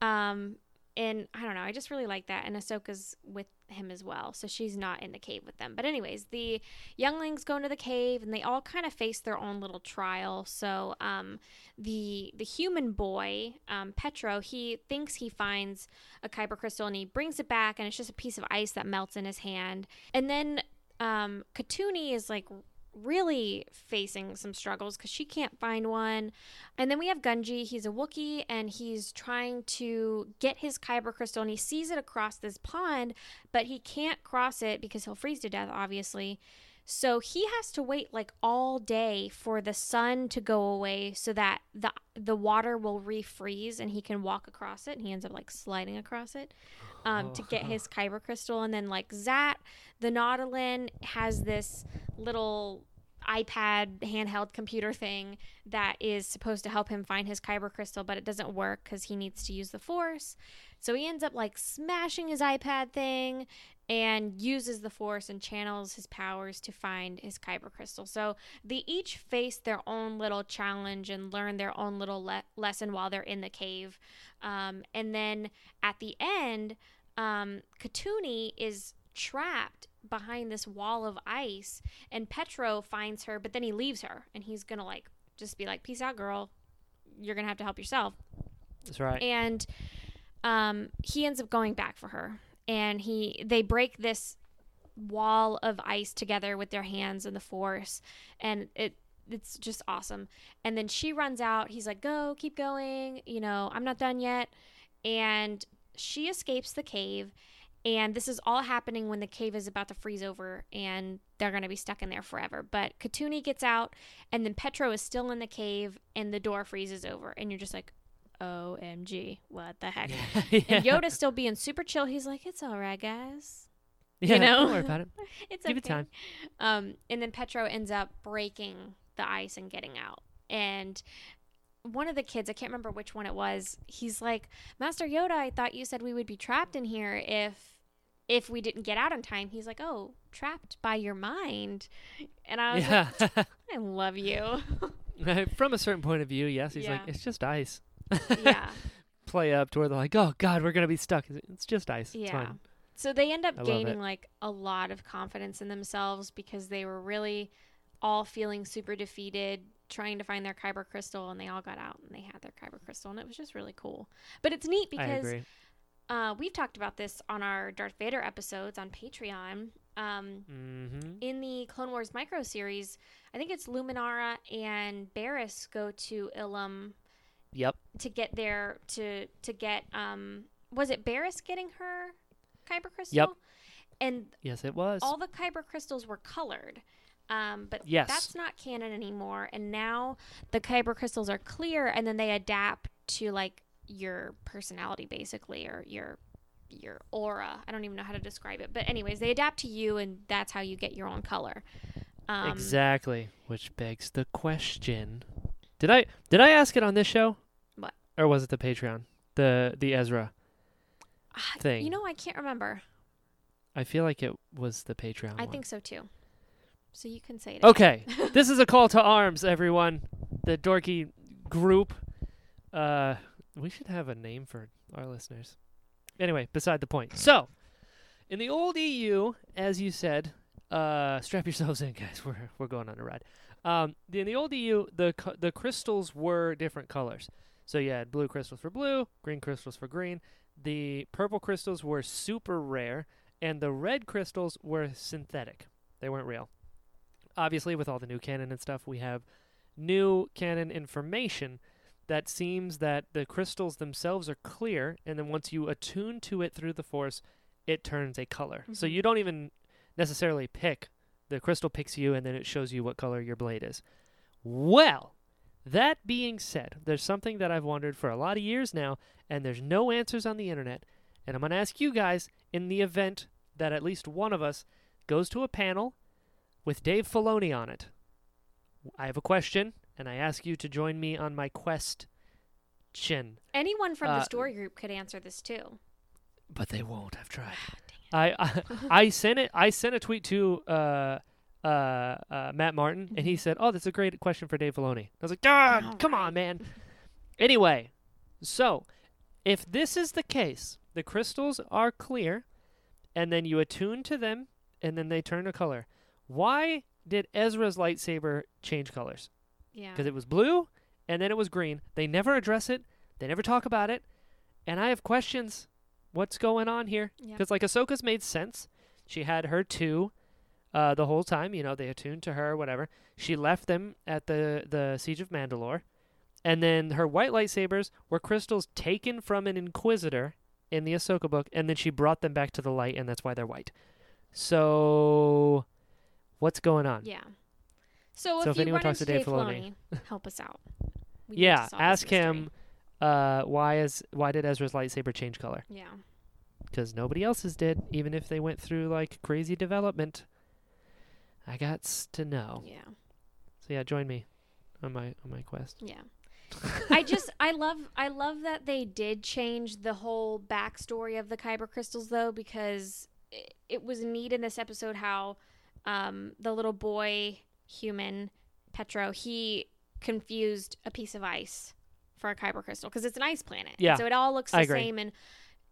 Um, and I don't know, I just really like that. And Ahsoka's with him as well, so she's not in the cave with them. But anyways, the younglings go into the cave, and they all kind of face their own little trial. So um, the the human boy, um, Petro, he thinks he finds a kyber crystal, and he brings it back, and it's just a piece of ice that melts in his hand. And then um, Katooni is like really facing some struggles because she can't find one. And then we have Gungi. He's a Wookiee and he's trying to get his Kyber crystal and he sees it across this pond, but he can't cross it because he'll freeze to death, obviously. So he has to wait like all day for the sun to go away so that the the water will refreeze and he can walk across it. And he ends up like sliding across it um, to get his Kyber crystal. And then like Zat, the Nautolan has this little iPad handheld computer thing that is supposed to help him find his kyber crystal, but it doesn't work because he needs to use the force. So he ends up like smashing his iPad thing and uses the force and channels his powers to find his kyber crystal. So they each face their own little challenge and learn their own little le- lesson while they're in the cave. Um, and then at the end, um, Katooni is trapped behind this wall of ice and Petro finds her but then he leaves her and he's gonna like just be like peace out girl. You're gonna have to help yourself. That's right. and um, he ends up going back for her and he they break this wall of ice together with their hands and the force and it it's just awesome. And then she runs out. He's like go keep going. You know i'm not done yet. And she escapes the cave and this is all happening when the cave is about to freeze over and they're going to be stuck in there forever but Katooni gets out and then petro is still in the cave and the door freezes over and you're just like omg what the heck yeah. and Yoda's still being super chill. He's like, "It's all right, guys. yeah, know? Don't worry about it. It's Give it okay." time. Um, and then Petro ends up breaking the ice and getting out. And one of the kids, I can't remember which one it was, he's like, "Master Yoda, I thought you said we would be trapped in here if if we didn't get out on time." He's like, "Oh, trapped by your mind." And I was Yeah. like, "I love you." From a certain point of view, yes. He's like, it's just ice. yeah. Play up to where they're like, oh God, we're gonna be stuck. It's just ice. It's Yeah. fine. So they end up I gaining like a lot of confidence in themselves because they were really all feeling super defeated, trying to find their kyber crystal, and they all got out and they had their kyber crystal, and it was just really cool. But it's neat because uh, we've talked about this on our Darth Vader episodes on Patreon. Um, Mm-hmm. in the Clone Wars micro series, I think it's Luminara and Barris go to Ilum Yep. to get there to to get um was it Barris getting her kyber crystal? Yep. And Yes, it was. all the kyber crystals were colored. Um, but Yes. that's not canon anymore. And now the kyber crystals are clear, and then they adapt to like your personality, basically, or your your aura. I don't even know how to describe it, but anyways, they adapt to you, and that's how you get your own color. Um, exactly. Which begs the question: Did I did I ask it on this show? What? Or was it the Patreon? The the Ezra. ah, thing. You know, I can't remember. I feel like it was the Patreon. I one. think so too. So you can say it. Okay, this is a call to arms, everyone. The dorky group. Uh, we should have a name for our listeners. Anyway, beside the point. So, in the old EU, as you said, uh, strap yourselves in, guys. We're we're going on a ride. Um, in the old EU, the the crystals were different colors. So you had blue crystals for blue, green crystals for green. The purple crystals were super rare, and the red crystals were synthetic. They weren't real obviously with all the new canon and stuff we have new canon information that seems that the crystals themselves are clear and then once you attune to it through the force it turns a color so Mhm. you don't even necessarily pick the crystal picks you and then it shows you what color your blade is well that being said there's something that i've wondered for a lot of years now and there's no answers on the internet and i'm going to ask you guys in the event that at least one of us goes to a panel with Dave Filoni on it. I have a question, and I ask you to join me on my quest. Chin, Anyone from the Uh, story group could answer this too. but they won't. I've tried. Ah, I, I I sent it. I sent a tweet to uh, uh, uh, Matt Martin, and he said, "Oh, that's a great question for Dave Filoni." I was like, "God, All come on, man." Anyway, so if this is the case, the crystals are clear, and then you attune to them, and then they turn a color. Why did Ezra's lightsaber change colors? Yeah. Because it was blue, and then it was green. They never address it. They never talk about it, and I have questions. What's going on here? Because like Ahsoka's made sense. She had her two uh, the whole time. You know, they attuned to her, whatever. She left them at the the siege of Mandalore, and then her white lightsabers were crystals taken from an Inquisitor in the Ahsoka book, and then she brought them back to the light, and that's why they're white. So, what's going on? Yeah. So if, So if anyone talks to Dave Dave Filoni. Filoni, help us out. We Yeah, ask him. Uh, why is why did Ezra's lightsaber change color? Yeah. Because nobody else's did, even if they went through like crazy development. I got to know. Yeah. So yeah, join me on my on my quest. Yeah. I just I love I love that they did change the whole backstory of the kyber crystals though because it, it was neat in this episode how um, the little boy human Petro he confused a piece of ice for a kyber crystal because it's an ice planet. And Yeah, so it all looks the agree. same and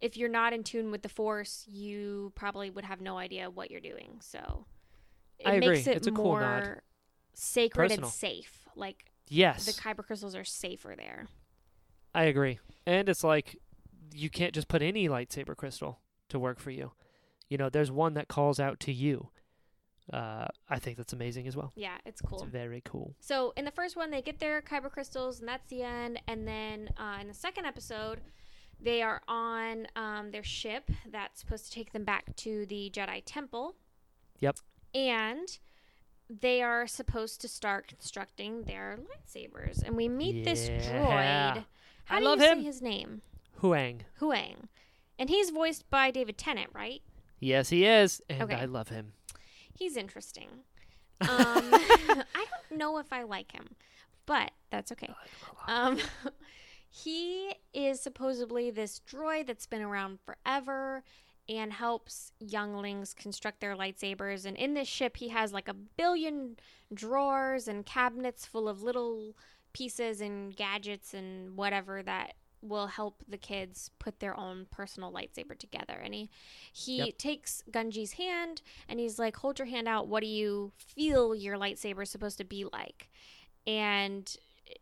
if you're not in tune with the force, you probably would have no idea what you're doing. So it I agree. makes it It's a cool more nod. sacred Personal. and safe. Like Yes, the kyber crystals are safer there. I agree. And it's like you can't just put any lightsaber crystal to work for you. You know, there's one that calls out to you. Uh, I think that's amazing as well. Yeah, it's cool. It's very cool. So in the first one, they get their kyber crystals, and that's the end. And then uh, in the second episode, they are on um, their ship that's supposed to take them back to the Jedi Temple. Yep. And they are supposed to start constructing their lightsabers, and we meet this Yeah. droid. How I do love you him. say his name? Huyang. Huyang, and he's voiced by David Tennant, right? Yes, he is, and Okay. I love him. He's interesting. Um, I don't know if I like him, but that's okay. Um, he is supposedly this droid that's been around forever and helps younglings construct their lightsabers. And in this ship, he has like a billion drawers and cabinets full of little pieces and gadgets and whatever that will help the kids put their own personal lightsaber together. And he he Yep. takes Gungi's hand and he's like, "Hold your hand out. What do you feel your lightsaber is supposed to be like?" And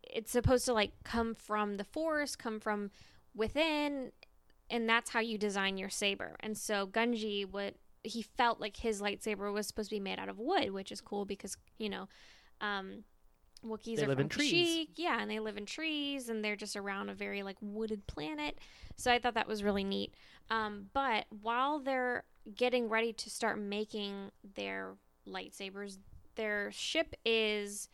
it's supposed to like come from the force, come from within, and that's how you design your saber. And so Gungi would he felt like his lightsaber was supposed to be made out of wood, which is cool because you know, um, Wookiees They are from in trees. Kashyyyk, yeah, and they live in trees, and they're just around a very like wooded planet. So I thought that was really neat. Um, but while they're getting ready to start making their lightsabers, their ship is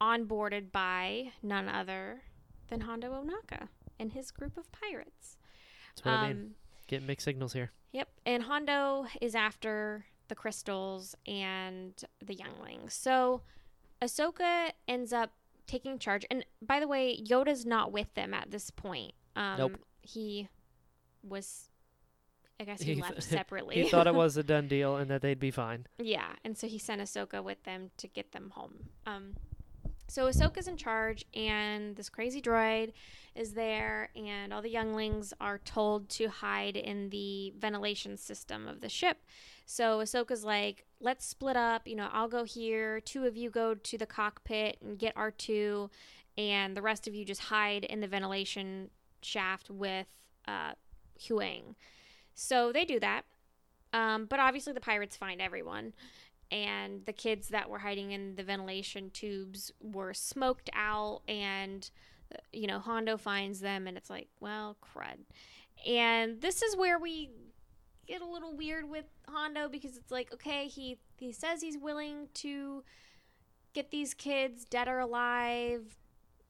onboarded by none other than Hondo Ohnaka and his group of pirates. That's what I mean. Um, Get mixed signals here. Yep. And Hondo is after the crystals and the younglings. So Ahsoka ends up taking charge. And by the way, Yoda's not with them at this point. Um, Nope. He was, I guess he, He left th- separately. He thought it was a done deal and that they'd be fine. Yeah, and so he sent Ahsoka with them to get them home. Um, so Ahsoka's in charge, and this crazy droid is there, and all the younglings are told to hide in the ventilation system of the ship. So Ahsoka's like, let's split up. You know, I'll go here. Two of you go to the cockpit and get R2, and the rest of you just hide in the ventilation shaft with uh, Huyang. So they do that. Um, but obviously, the pirates find everyone. And the kids that were hiding in the ventilation tubes were smoked out. And, uh, you know, Hondo finds them. And it's like, well, crud. And this is where we get a little weird with Hondo because it's like, okay, he, he says he's willing to get these kids dead or alive.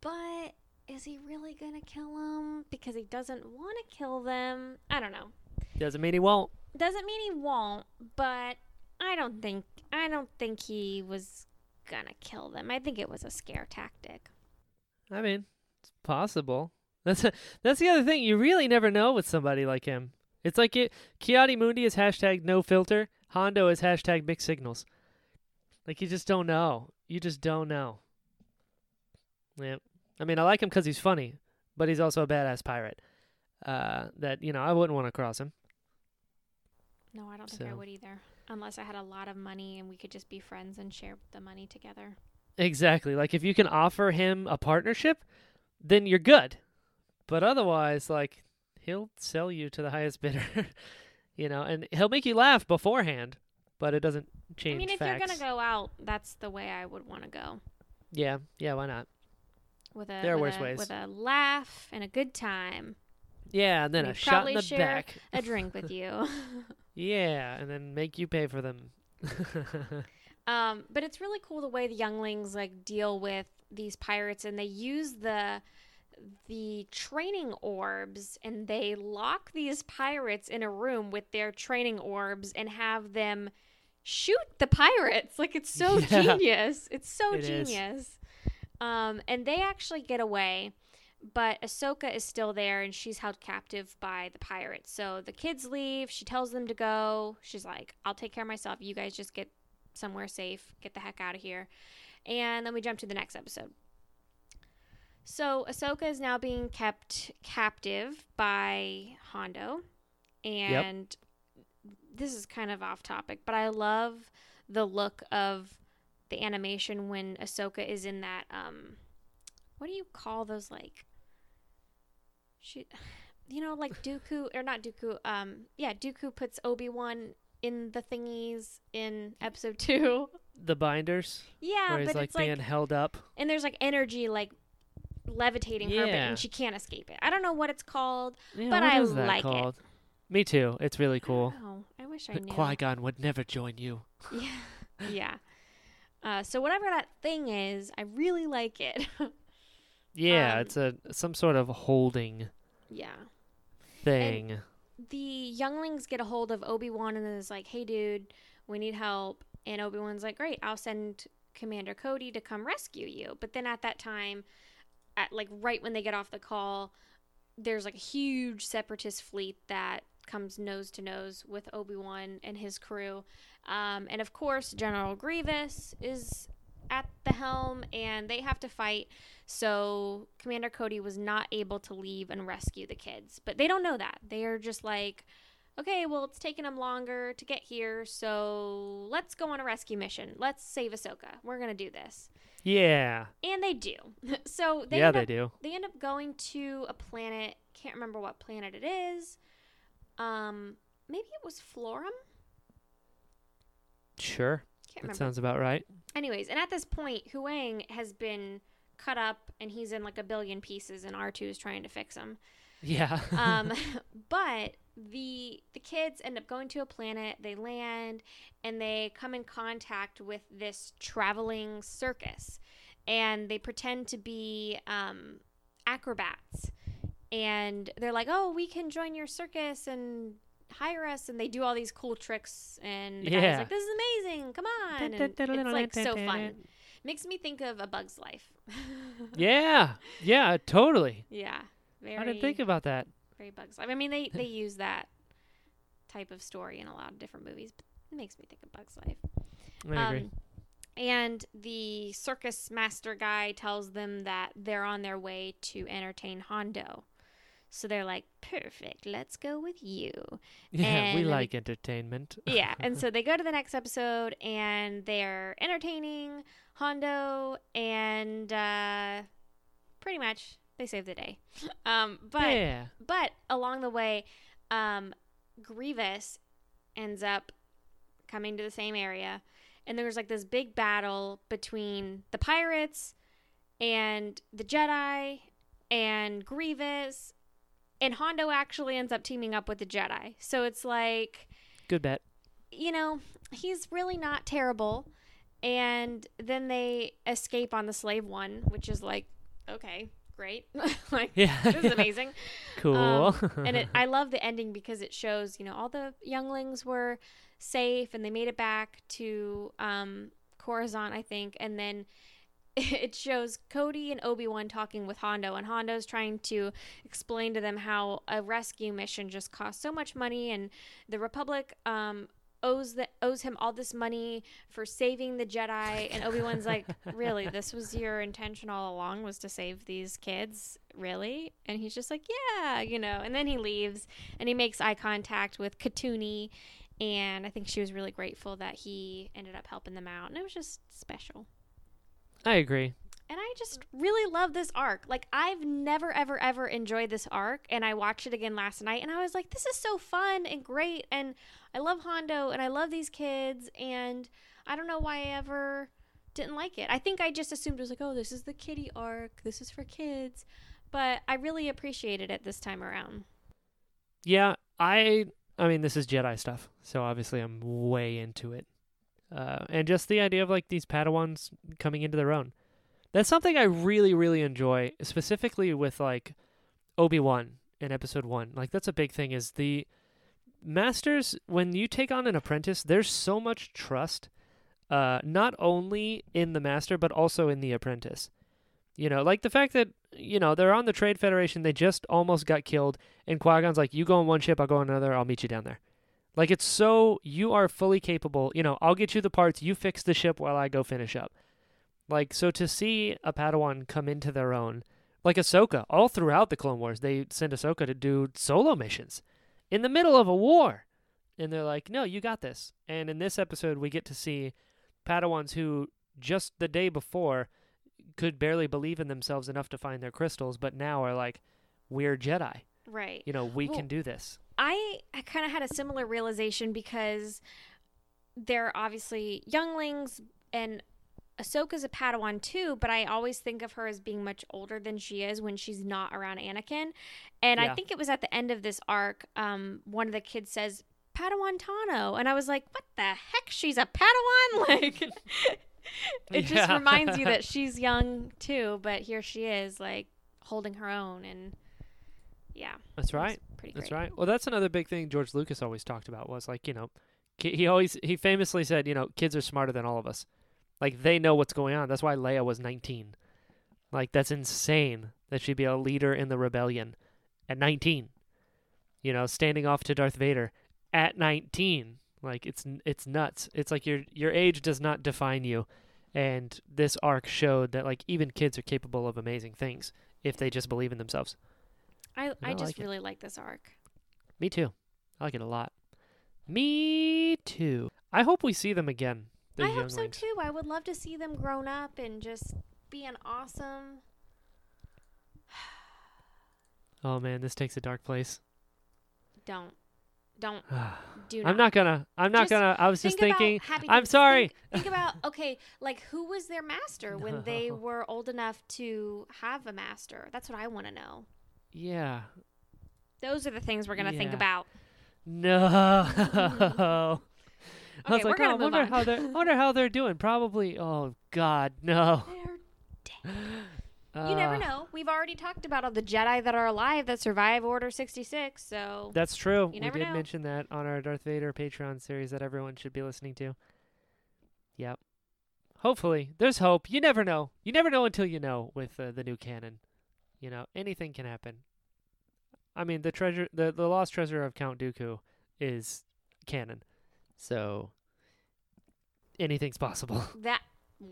But is he really to kill them? Because he doesn't want to kill them. I don't know Doesn't mean he won't. doesn't mean he won't, but I don't think I don't think he was gonna kill them. I think it was a scare tactic. I mean, it's possible. That's that's the other thing. You really never know with somebody like him. It's like it. Ki-Adi-Mundi is hashtag no filter. Hondo is hashtag mixed signals. Like you just don't know. You just don't know. Yeah. I mean, I like him because he's funny, but he's also a badass pirate. uh, that you know I wouldn't want to cross him. No, I don't think I would either. Unless I had a lot of money and we could just be friends and share the money together. Exactly. Like if you can offer him a partnership, then you're good. But otherwise, like he'll sell you to the highest bidder, you know, and he'll make you laugh beforehand, but it doesn't change I mean, if facts. you're gonna go out, that's the way I would want to go yeah, yeah, why not? with a There are with worse a, ways. with a laugh and a good time, Yeah, and then We'd a shot in the share back. a drink with you. Yeah, and then make you pay for them. Um, but it's really cool the way the younglings like deal with these pirates, and they use the the training orbs, and they lock these pirates in a room with their training orbs, and have them shoot the pirates. Like it's so Yeah. genius. It's so It genius. Um, and they actually get away. But Ahsoka is still there and she's held captive by the pirates. So the kids leave. She tells them to go. She's like, I'll take care of myself. You guys just get somewhere safe. Get the heck out of here. And then we jump to the next episode. So Ahsoka is now being kept captive by Hondo. And this is kind of off topic, but I love the look of the animation when Ahsoka is in that um what do you call those like she you know like Dooku or not Dooku um yeah Dooku puts Obi-Wan in the thingies in episode 2 the binders, yeah where he's but like it's like being held up. and there's like energy like levitating her but, and she can't escape it I don't know what it's called Yeah, But I like it. called? Me too. It's really cool. oh I wish I knew Qui Gon would never join you. yeah yeah uh, so whatever that thing is I really like it Yeah, Um, it's a some sort of holding yeah thing. the younglings get a hold of Obi-Wan and is like, "Hey dude, we need help." And Obi-Wan's like, "Great, I'll send Commander Cody to come rescue you." But then at that time, at like right when they get off the call, there's like a huge separatist fleet that comes nose to nose with Obi-Wan and his crew. Um, and of course, General Grievous is at the helm and they have to fight. So Commander Cody was not able to leave and rescue the kids. But they don't know that. They are just like, okay, well, it's taken them longer to get here. So let's go on a rescue mission. Let's save Ahsoka. We're to do this. Yeah. And they do. so they yeah, end they up do. they end up going to a planet. Can't remember what planet it is. Um, maybe it was Florrum. Sure. Can't That remember. sounds about right. Anyways, and at this point, Huyang has been cut up and he's in like a billion pieces, and R two is trying to fix him. Yeah. Um, but the the kids end up going to a planet. They land and they come in contact with this traveling circus, and they pretend to be um, acrobats. And they're like, "Oh, we can join your circus and hire us." And they do all these cool tricks. And the Yeah. like, "This is amazing! Come on!" And it's like so fun. Makes me think of A Bug's Life. yeah. Yeah, totally. yeah. Very, I didn't think about that. very Bugs Life. I mean, they they use that type of story in a lot of different movies, but it makes me think of Bugs Life. I agree. Um, and the circus master guy tells them that they're on their way to entertain Hondo. So they're like, perfect, let's go with you. yeah, we like entertainment. Yeah. and so they go to the next episode and they're entertaining Hondo and uh, pretty much they save the day. Um, but yeah. but along the way, um, Grievous ends up coming to the same area, and there's like this big battle between the pirates and the Jedi and Grievous, and Hondo actually ends up teaming up with the Jedi. So it's like Good bet. you know, he's really not terrible. And then they escape on the slave one, which is like, okay, great. like, Yeah. this is amazing. cool. Um, and it, I love the ending because it shows, you know, all the younglings were safe and they made it back to um, Coruscant, I think. And then it shows Cody and Obi Wan talking with Hondo, and Hondo's trying to explain to them how a rescue mission just costs so much money, and the Republic um, owes the owes him all this money for saving the Jedi and Obi-Wan's like, "Really? This was your intention all along was to save these kids? Really?" And he's just like, "Yeah, you know." And then he leaves and he makes eye contact with Katooni and I think she was really grateful that he ended up helping them out and it was just special. I agree. And I just really love this arc. Like I've never ever ever enjoyed this arc and I watched it again last night and I was like this is so fun and great and I love Hondo and I love these kids and I don't know why I ever didn't like it. I think I just assumed it was like, "Oh, this is the kitty arc. This is for kids." But I really appreciated it this time around. Yeah, I I mean this is Jedi stuff, so obviously I'm way into it. Uh, and just the idea of like these Padawans coming into their own. That's something I really, really enjoy, specifically with like Obi Wan in Episode One. Like that's a big thing. Is the masters when you take on an apprentice, there's so much trust, uh, not only in the master but also in the apprentice. You know, like the fact that you know they're on the Trade Federation, they just almost got killed, and Qui Gon's like, "You go on one ship, I'll go on another. I'll meet you down there." Like it's so you are fully capable. You know, I'll get you the parts. You fix the ship while I go finish up. Like so to see a Padawan come into their own, like Ahsoka, all throughout the Clone Wars, they send Ahsoka to do solo missions in the middle of a war, and they're like, "No, you got this." And in this episode, we get to see Padawans who just the day before could barely believe in themselves enough to find their crystals, but now are like, "We're Jedi. Right. You know, we Well, can do this." I, I kind of had a similar realization because they're obviously younglings and Ahsoka's a Padawan too, but I always think of her as being much older than she is when she's not around Anakin. And I think it was at the end of this arc, um, one of the kids says, Padawan Tano. And I was like, what the heck? She's a Padawan? Like, it just Yeah. reminds you that she's young too, but here she is, like, holding her own. And yeah. That's right. That's right. Well, that's another big thing George Lucas always talked about was like, you know, he always he famously said, you know, kids are smarter than all of us. Like they know what's going on. That's why Leia was 19. Like that's insane that she'd be a leader in the rebellion at 19. You know, standing off to Darth Vader at 19. Like it's it's nuts. It's like your your age does not define you. And this arc showed that like even kids are capable of amazing things if they just believe in themselves. I, I I just like it. really like this arc. Me too. I like it a lot. Me too. I hope we see them again. I hope so too. I would love to see them grown up and just being awesome. Oh man, this takes a dark place. Don't, don't, do. I'm not. not gonna. I'm not Just gonna. I was just thinking. I'm sorry. Think, think about okay, like who was their master when they were old enough to have a master? That's what I want to know. Yeah. Those are the things we're gonna think about. No. I was like, oh, I wonder on. how they're. I wonder how they're doing. Probably. Oh God, no. They're, dead. you never Uh, know. We've already talked about all the Jedi that are alive that survive Order sixty six. So That's true. You we did know. mention that on our Darth Vader Patreon series that everyone should be listening to. Yep. Hopefully, there's hope. You never know. You never know until you know with uh, the new canon. You know, anything can happen. I mean, the treasure, the the lost treasure of Count Dooku is canon, so anything's possible. that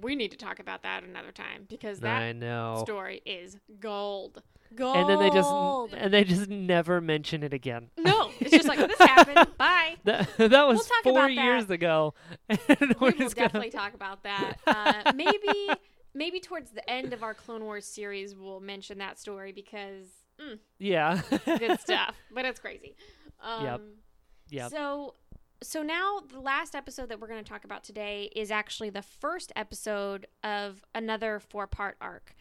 we need to talk about that another time because that I know. story is gold. Gold. And then they just and they just never mention it again. no, it's just like this happened. Bye. That that was talk four years that. ago. And We will just gonna- definitely talk about that. Uh, maybe, maybe towards the end of our Clone Wars series, we'll mention that story because mm, Yeah. good stuff. But it's crazy. Um, Yep. Yep. So, so now the last episode that we're going to talk about today is actually the first episode of another four-part arc,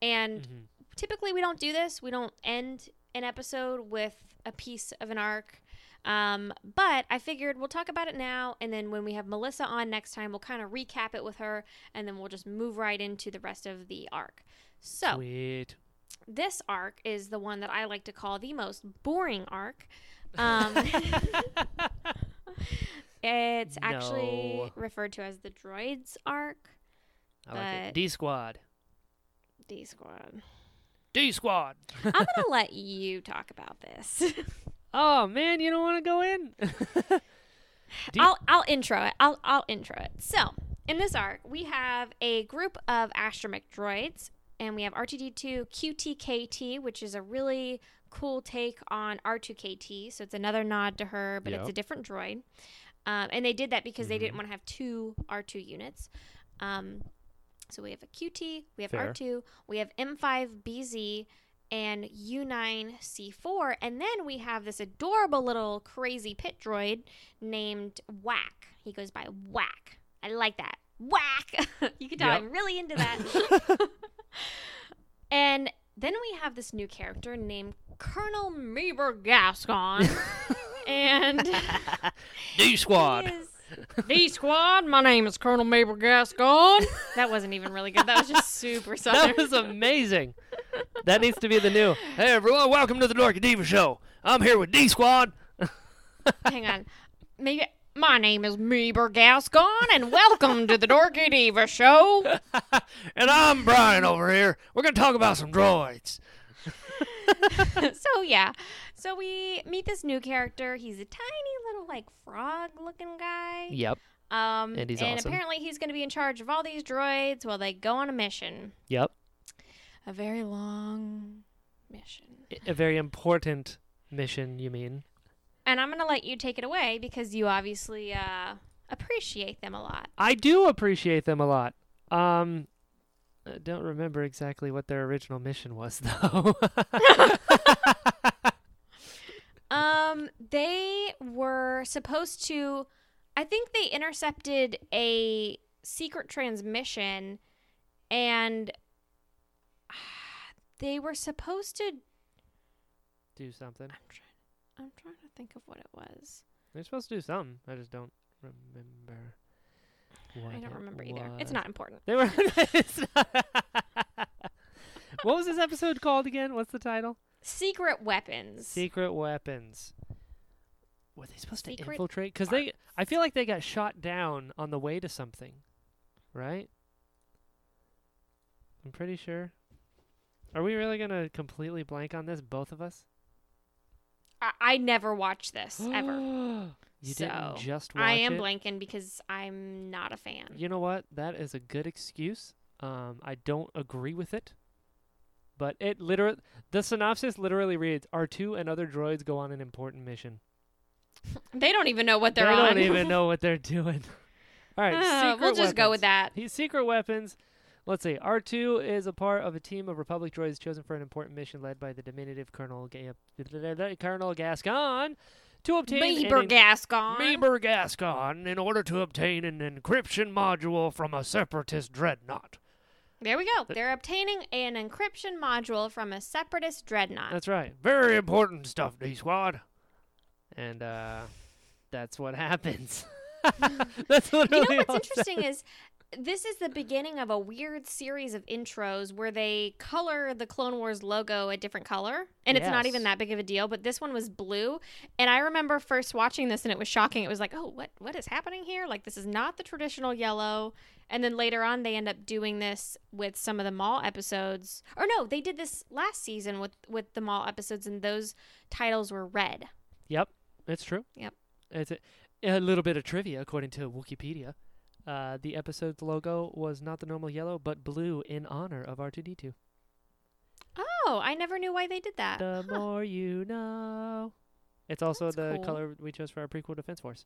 and Mhm. typically we don't do this. We don't end an episode with a piece of an arc. Um, but I figured we'll talk about it now, and then when we have Melissa on next time, we'll kind of recap it with her, and then we'll just move right into the rest of the arc. So Sweet. this arc is the one that I like to call the most boring arc. Um, it's actually referred to as the droids arc. I like it. D squad. D squad. D squad. I'm gonna let you talk about this. Oh man, you don't want to go in. You- I'll I'll intro it. I'll I'll intro it. So in this arc, we have a group of astromech droids, and we have R2D2 QTKT, which is a really cool take on R2KT. So it's another nod to her, but it's a different droid. Um, and they did that because they didn't Mhm. want to have two R2 units. Um, so we have a QT, we have Fair. R2, we have M5BZ, and U9C4. And then we have this adorable little crazy pit droid named Whack. He goes by Whack. I like that. Whack! you can tell Yep. I'm really into that. and then we have this new character named Colonel Meebur Gascon. and D Squad. D Squad, my name is Colonel Mabel Gascon. That wasn't even really good. That was just super southern. That was amazing. that needs to be the new. Hey everyone, welcome to the Dorky Diva Show. I'm here with D Squad. Hang on. Maybe my name is Meebur Gascon, and welcome to the Dorky Diva Show. and I'm Brian over here. We're gonna talk about some droids. so yeah, so we meet this new character. He's a tiny little like frog-looking guy. Yep. Um, And he's and awesome. apparently he's going to be in charge of all these droids while they go on a mission. Yep. A very long mission. A very important mission, you mean? And I'm going to let you take it away because you obviously uh, appreciate them a lot. I do appreciate them a lot. Um, I don't remember exactly what their original mission was, though. Um, they were supposed to. I think they intercepted a secret transmission, and they were supposed to. do something. I'm trying. I'm trying to think of what it was. They're supposed to do something. I just don't remember. What I don't remember either. It's not important. They were. what was this episode called again? What's the title? Secret weapons. Secret weapons. Were they supposed to infiltrate? Because they, I feel like they got shot down on the way to something, right? I'm pretty sure. Are we really gonna completely blank on this, both of us? I, I never watched this ever. you So, didn't just watch it. I am it. blanking because I'm not a fan. You know what? That is a good excuse. Um, I don't agree with it, but it literally the synopsis literally reads: R2 and other droids go on an important mission. They don't even know what they're they on. They don't even know what they're doing. All right, Uh, we'll just go with that. He's secret weapons. Let's see. R2 is a part of a team of Republic droids chosen for an important mission led by the diminutive Colonel Ga- Colonel Gascon to obtain Bieber an Gascon. Meebur Gascon in order to obtain an encryption module from a separatist dreadnought. There we go. They're obtaining an encryption module from a separatist dreadnought. That's right. Very important stuff, D Squad. And uh that's what happens. that's you literally know what's interesting is this is the beginning of a weird series of intros where they color the Clone Wars logo a different color. And it's not even that big of a deal, but this one was blue. And I remember first watching this and it was shocking. It was like, oh, what what is happening here? Like this is not the traditional yellow. And then later on they end up doing this with some of the Maul episodes. Or no, they did this last season with with the Maul episodes and those titles were red. Yep, it's true. Yep. It's a, a little bit of trivia according to Wikipedia. Uh, the episode's logo was not the normal yellow, but blue in honor of R2D2. Oh, I never knew why they did that. The Huh. more you know. It's also That's the cool. color we chose for our prequel Defense Force.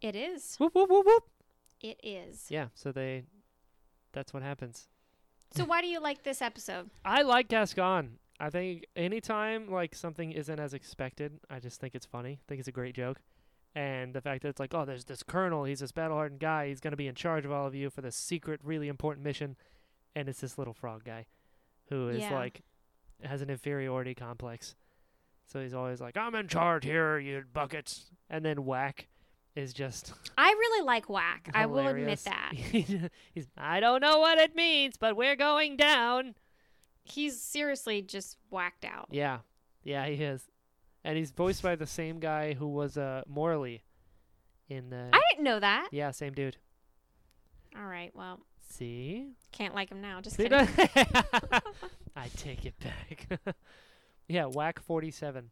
It is. Whoop whoop whoop whoop. It is. Yeah, so they. That's what happens. So why do you like this episode? I like Gascon. I think anytime like something isn't as expected, I just think it's funny. I think it's a great joke. And the fact that it's like, oh, there's this colonel, he's this battle hardened guy, he's gonna be in charge of all of you for this secret, really important mission, and it's this little frog guy who is Yeah. like has an inferiority complex. So he's always like, I'm in charge here, you buckets and then whack is just I really like Whack. I will admit that. he's I don't know what it means, but we're going down. He's seriously just whacked out. Yeah, yeah, he is, and he's voiced by the same guy who was uh Morley in the. I didn't know that. yeah, same dude. All right. Well, See, can't like him now. Just See kidding. I take it back. yeah, Whack forty seven.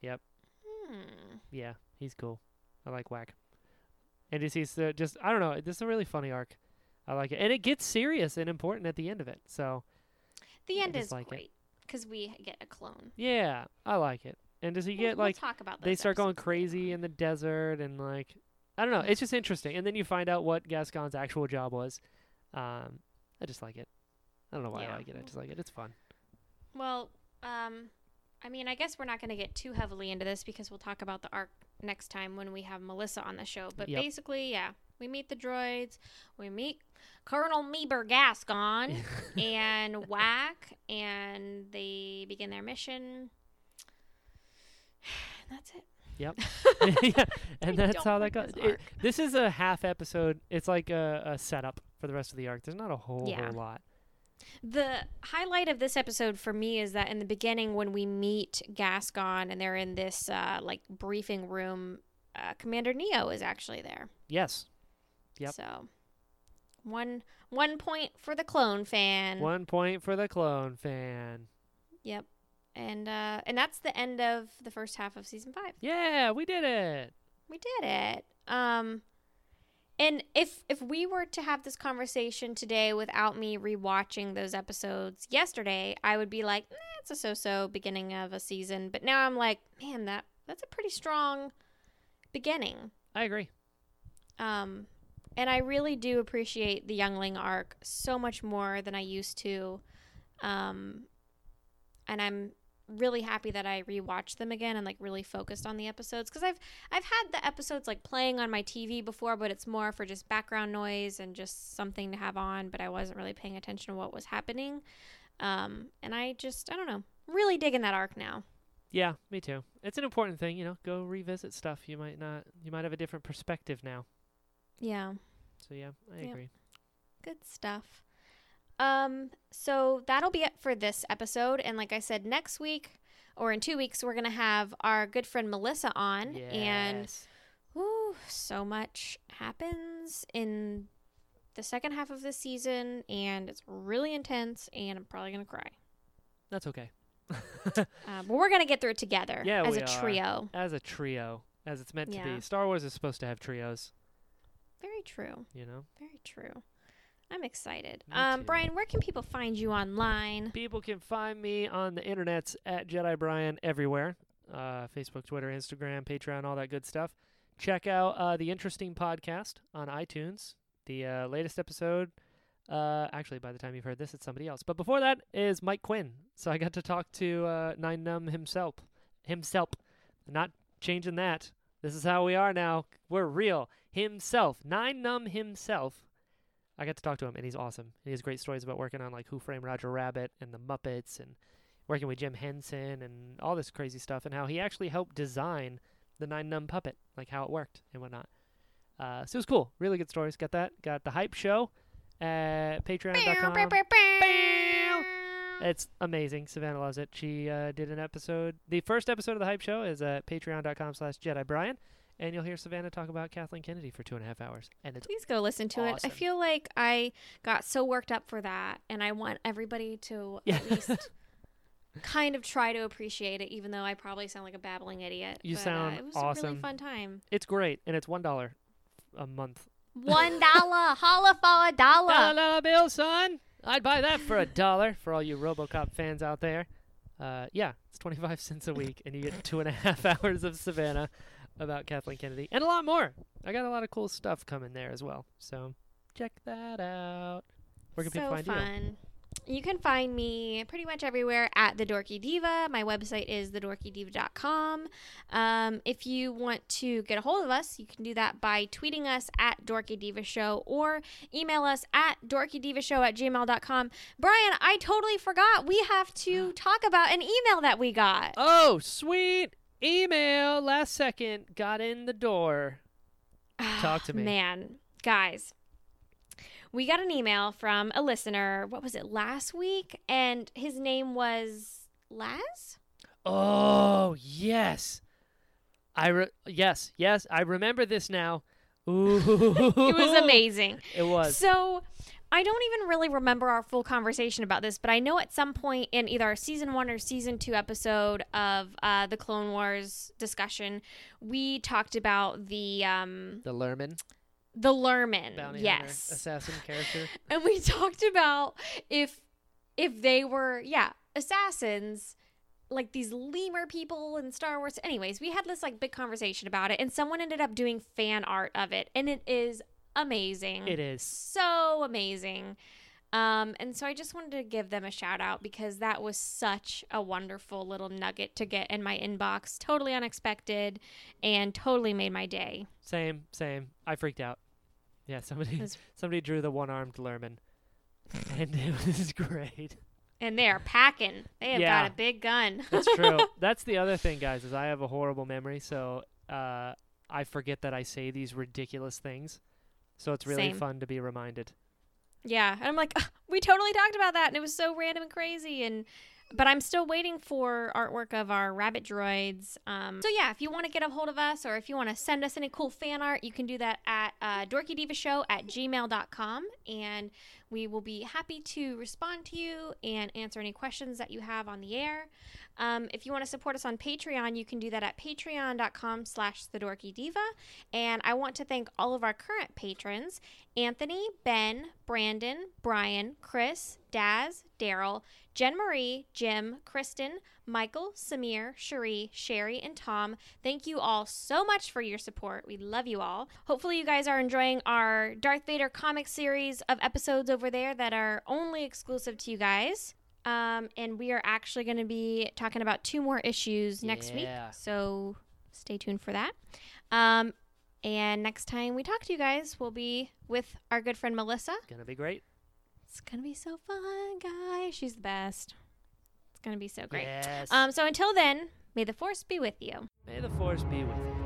Yep. Hmm. Yeah, he's cool. I like Whack. And just he's uh, just I don't know. This is a really funny arc. I like it, and it gets serious and important at the end of it. So The end is like it. Because we get a clone. yeah, I like it. And does he We'll- get we'll like talk about they start going later crazy in the desert and like I don't know. It's just interesting, and then you find out what Gascon's actual job was. Um, I just like it. I don't know why Yeah. I like it. I just like it. It's fun. Well, um, I mean, I guess we're not going to get too heavily into this because we'll talk about the arc next time when we have Melissa on the show. But Yep. basically, yeah, we meet the droids, we meet Colonel Meebur Gascon and Whack, and they begin their mission. That's it. Yep. yeah, and I that's how that goes. this It- this is a half episode. It's like a, a setup for the rest of the arc. There's not a whole Yeah. whole lot. The highlight of this episode for me is that in the beginning, when we meet Gascon and they're in this uh, like briefing room, uh, Commander Neo is actually there. Yes. Yep. So one one point for the clone fan. One point for the clone fan. Yep. And uh, and that's the end of the first half of season five. Yeah, we did it. We did it. Um, and if if we were to have this conversation today without me rewatching those episodes yesterday, I would be like, eh, it's a so-so beginning of a season. But now I'm like, man, that that's a pretty strong beginning. I agree. Um, and I really do appreciate the Youngling arc so much more than I used to. Um, and I'm really happy that I rewatched them again and like really focused on the episodes because I've I've had the episodes like playing on my TV before, but it's more for just background noise and just something to have on. But I wasn't really paying attention to what was happening. Um, and I just I don't know, really digging that arc now. Yeah, me too. It's an important thing, you know. Go revisit stuff. You might not. You might have a different perspective now. Yeah. So yeah, I Yep. agree. Good stuff. Um, so that'll be it for this episode. And like I said, next week or in two weeks, we're gonna have our good friend Melissa on, yes. and whew, so much happens in the second half of the season, and it's really intense, and I'm probably gonna cry. that's okay. Uh, but we're gonna get through it together Yeah, as a are. trio. As a trio, as it's meant to be. Star Wars is supposed to have trios. Very true. You know. Very true. I'm excited. Um. Brian, where can people find you online? People can find me on the internets at Jedi Brian everywhere uh, Facebook, Twitter, Instagram, Patreon, all that good stuff. Check out uh, the Interesting Podcast on iTunes. The uh, latest episode, uh, actually, by the time you've heard this, it's somebody else. But before that is Mike Quinn. So I got to talk to uh, Nien Nunb himself. Himself. Not changing that. This is how we are now. We're real. Himself. Nien Nunb himself. I got to talk to him, and he's awesome. He has great stories about working on like Who Framed Roger Rabbit and the Muppets, and working with Jim Henson and all this crazy stuff, and how he actually helped design the Nien Nunb puppet, like how it worked and whatnot. Uh, so it was cool. Really good stories. Got that. Got the hype show at Patreon.com. It's amazing. Savannah loves it. She uh, did an episode. The first episode of the hype show is at Patreon.com slash Jedi Brian, and you'll hear Savannah talk about Kathleen Kennedy for two and a half hours, and it's Please go listen to it. I feel like I got so worked up for that, and I want everybody to Yeah. at least kind of try to appreciate it, even though I probably sound like a babbling idiot. You But, uh, it was a really fun time. it's great, and it's one dollar a month. One dollar, holla for a dollar. Dollar dollar bill, son. I'd buy that for a dollar for all you RoboCop fans out there. Uh, yeah, it's twenty five cents a week, and you get two and a half hours of Savannah about Kathleen Kennedy, and a lot more. I got a lot of cool stuff coming there as well. So check that out. Where can so people find you? fun. You can find me pretty much everywhere at The Dorky Diva. My website is thedorkydiva.com. Um, if you want to get a hold of us, you can do that by tweeting us at Dorky Diva Show or email us at dorkydivashow at gmail.com. Brian, I totally forgot. We have to talk about an email that we got. Oh, sweet email! Last second, got in the door. Talk to me. Man, guys, we got an email from a listener. What was it last week? And his name was Laz. Oh yes, I re- yes yes I remember this now. Ooh, It was amazing. It was. So, I don't even really remember our full conversation about this, but I know at some point in either our season one or season two episode of uh, the Clone Wars discussion, we talked about the um, The Lerman, the Lerman. bounty yes, assassin character. and we talked about if if they were yeah assassins like these lemur people in star wars anyways we had this like big conversation about it and someone ended up doing fan art of it and it is amazing It is. so amazing um, and so I just wanted to give them a shout out because that was such a wonderful little nugget to get in my inbox. Totally unexpected and totally made my day. Same, same. I freaked out. Yeah, somebody somebody drew the one-armed Lerman, and it was great. And they are packing. They have Yeah. got a big gun. That's true. That's the other thing, guys, is I have a horrible memory, so uh, I forget that I say these ridiculous things. So it's really Same. fun to be reminded. Yeah, and I'm like, we totally talked about that, and it was so random and crazy. And but I'm still waiting for artwork of our rabbit droids. Um, so yeah, if you want to get a hold of us, or if you want to send us any cool fan art, you can do that at uh, dorkydivashow at gmail.com, and we will be happy to respond to you and answer any questions that you have on the air. Um, if you want to support us on Patreon, you can do that at patreon.com slash the dorky diva. And I want to thank all of our current patrons Anthony, Ben, Brandon, Brian, Chris, Daz, Daryl, Jen Marie, Jim, Kristen, Michael, Samir, Cherie, Sherry, and Tom. Thank you all so much for your support. We love you all. Hopefully, you guys are enjoying our Darth Vader comic series of episodes over there that are only exclusive to you guys. Um, and we are actually going to be talking about two more issues next week. So stay tuned for that. Um, and next time we talk to you guys, we'll be with our good friend Melissa. Gonna be great. It's gonna be so fun, guys. She's the best. It's gonna be so great. Yes. Um, so until then, may the force be with you. May the force be with you.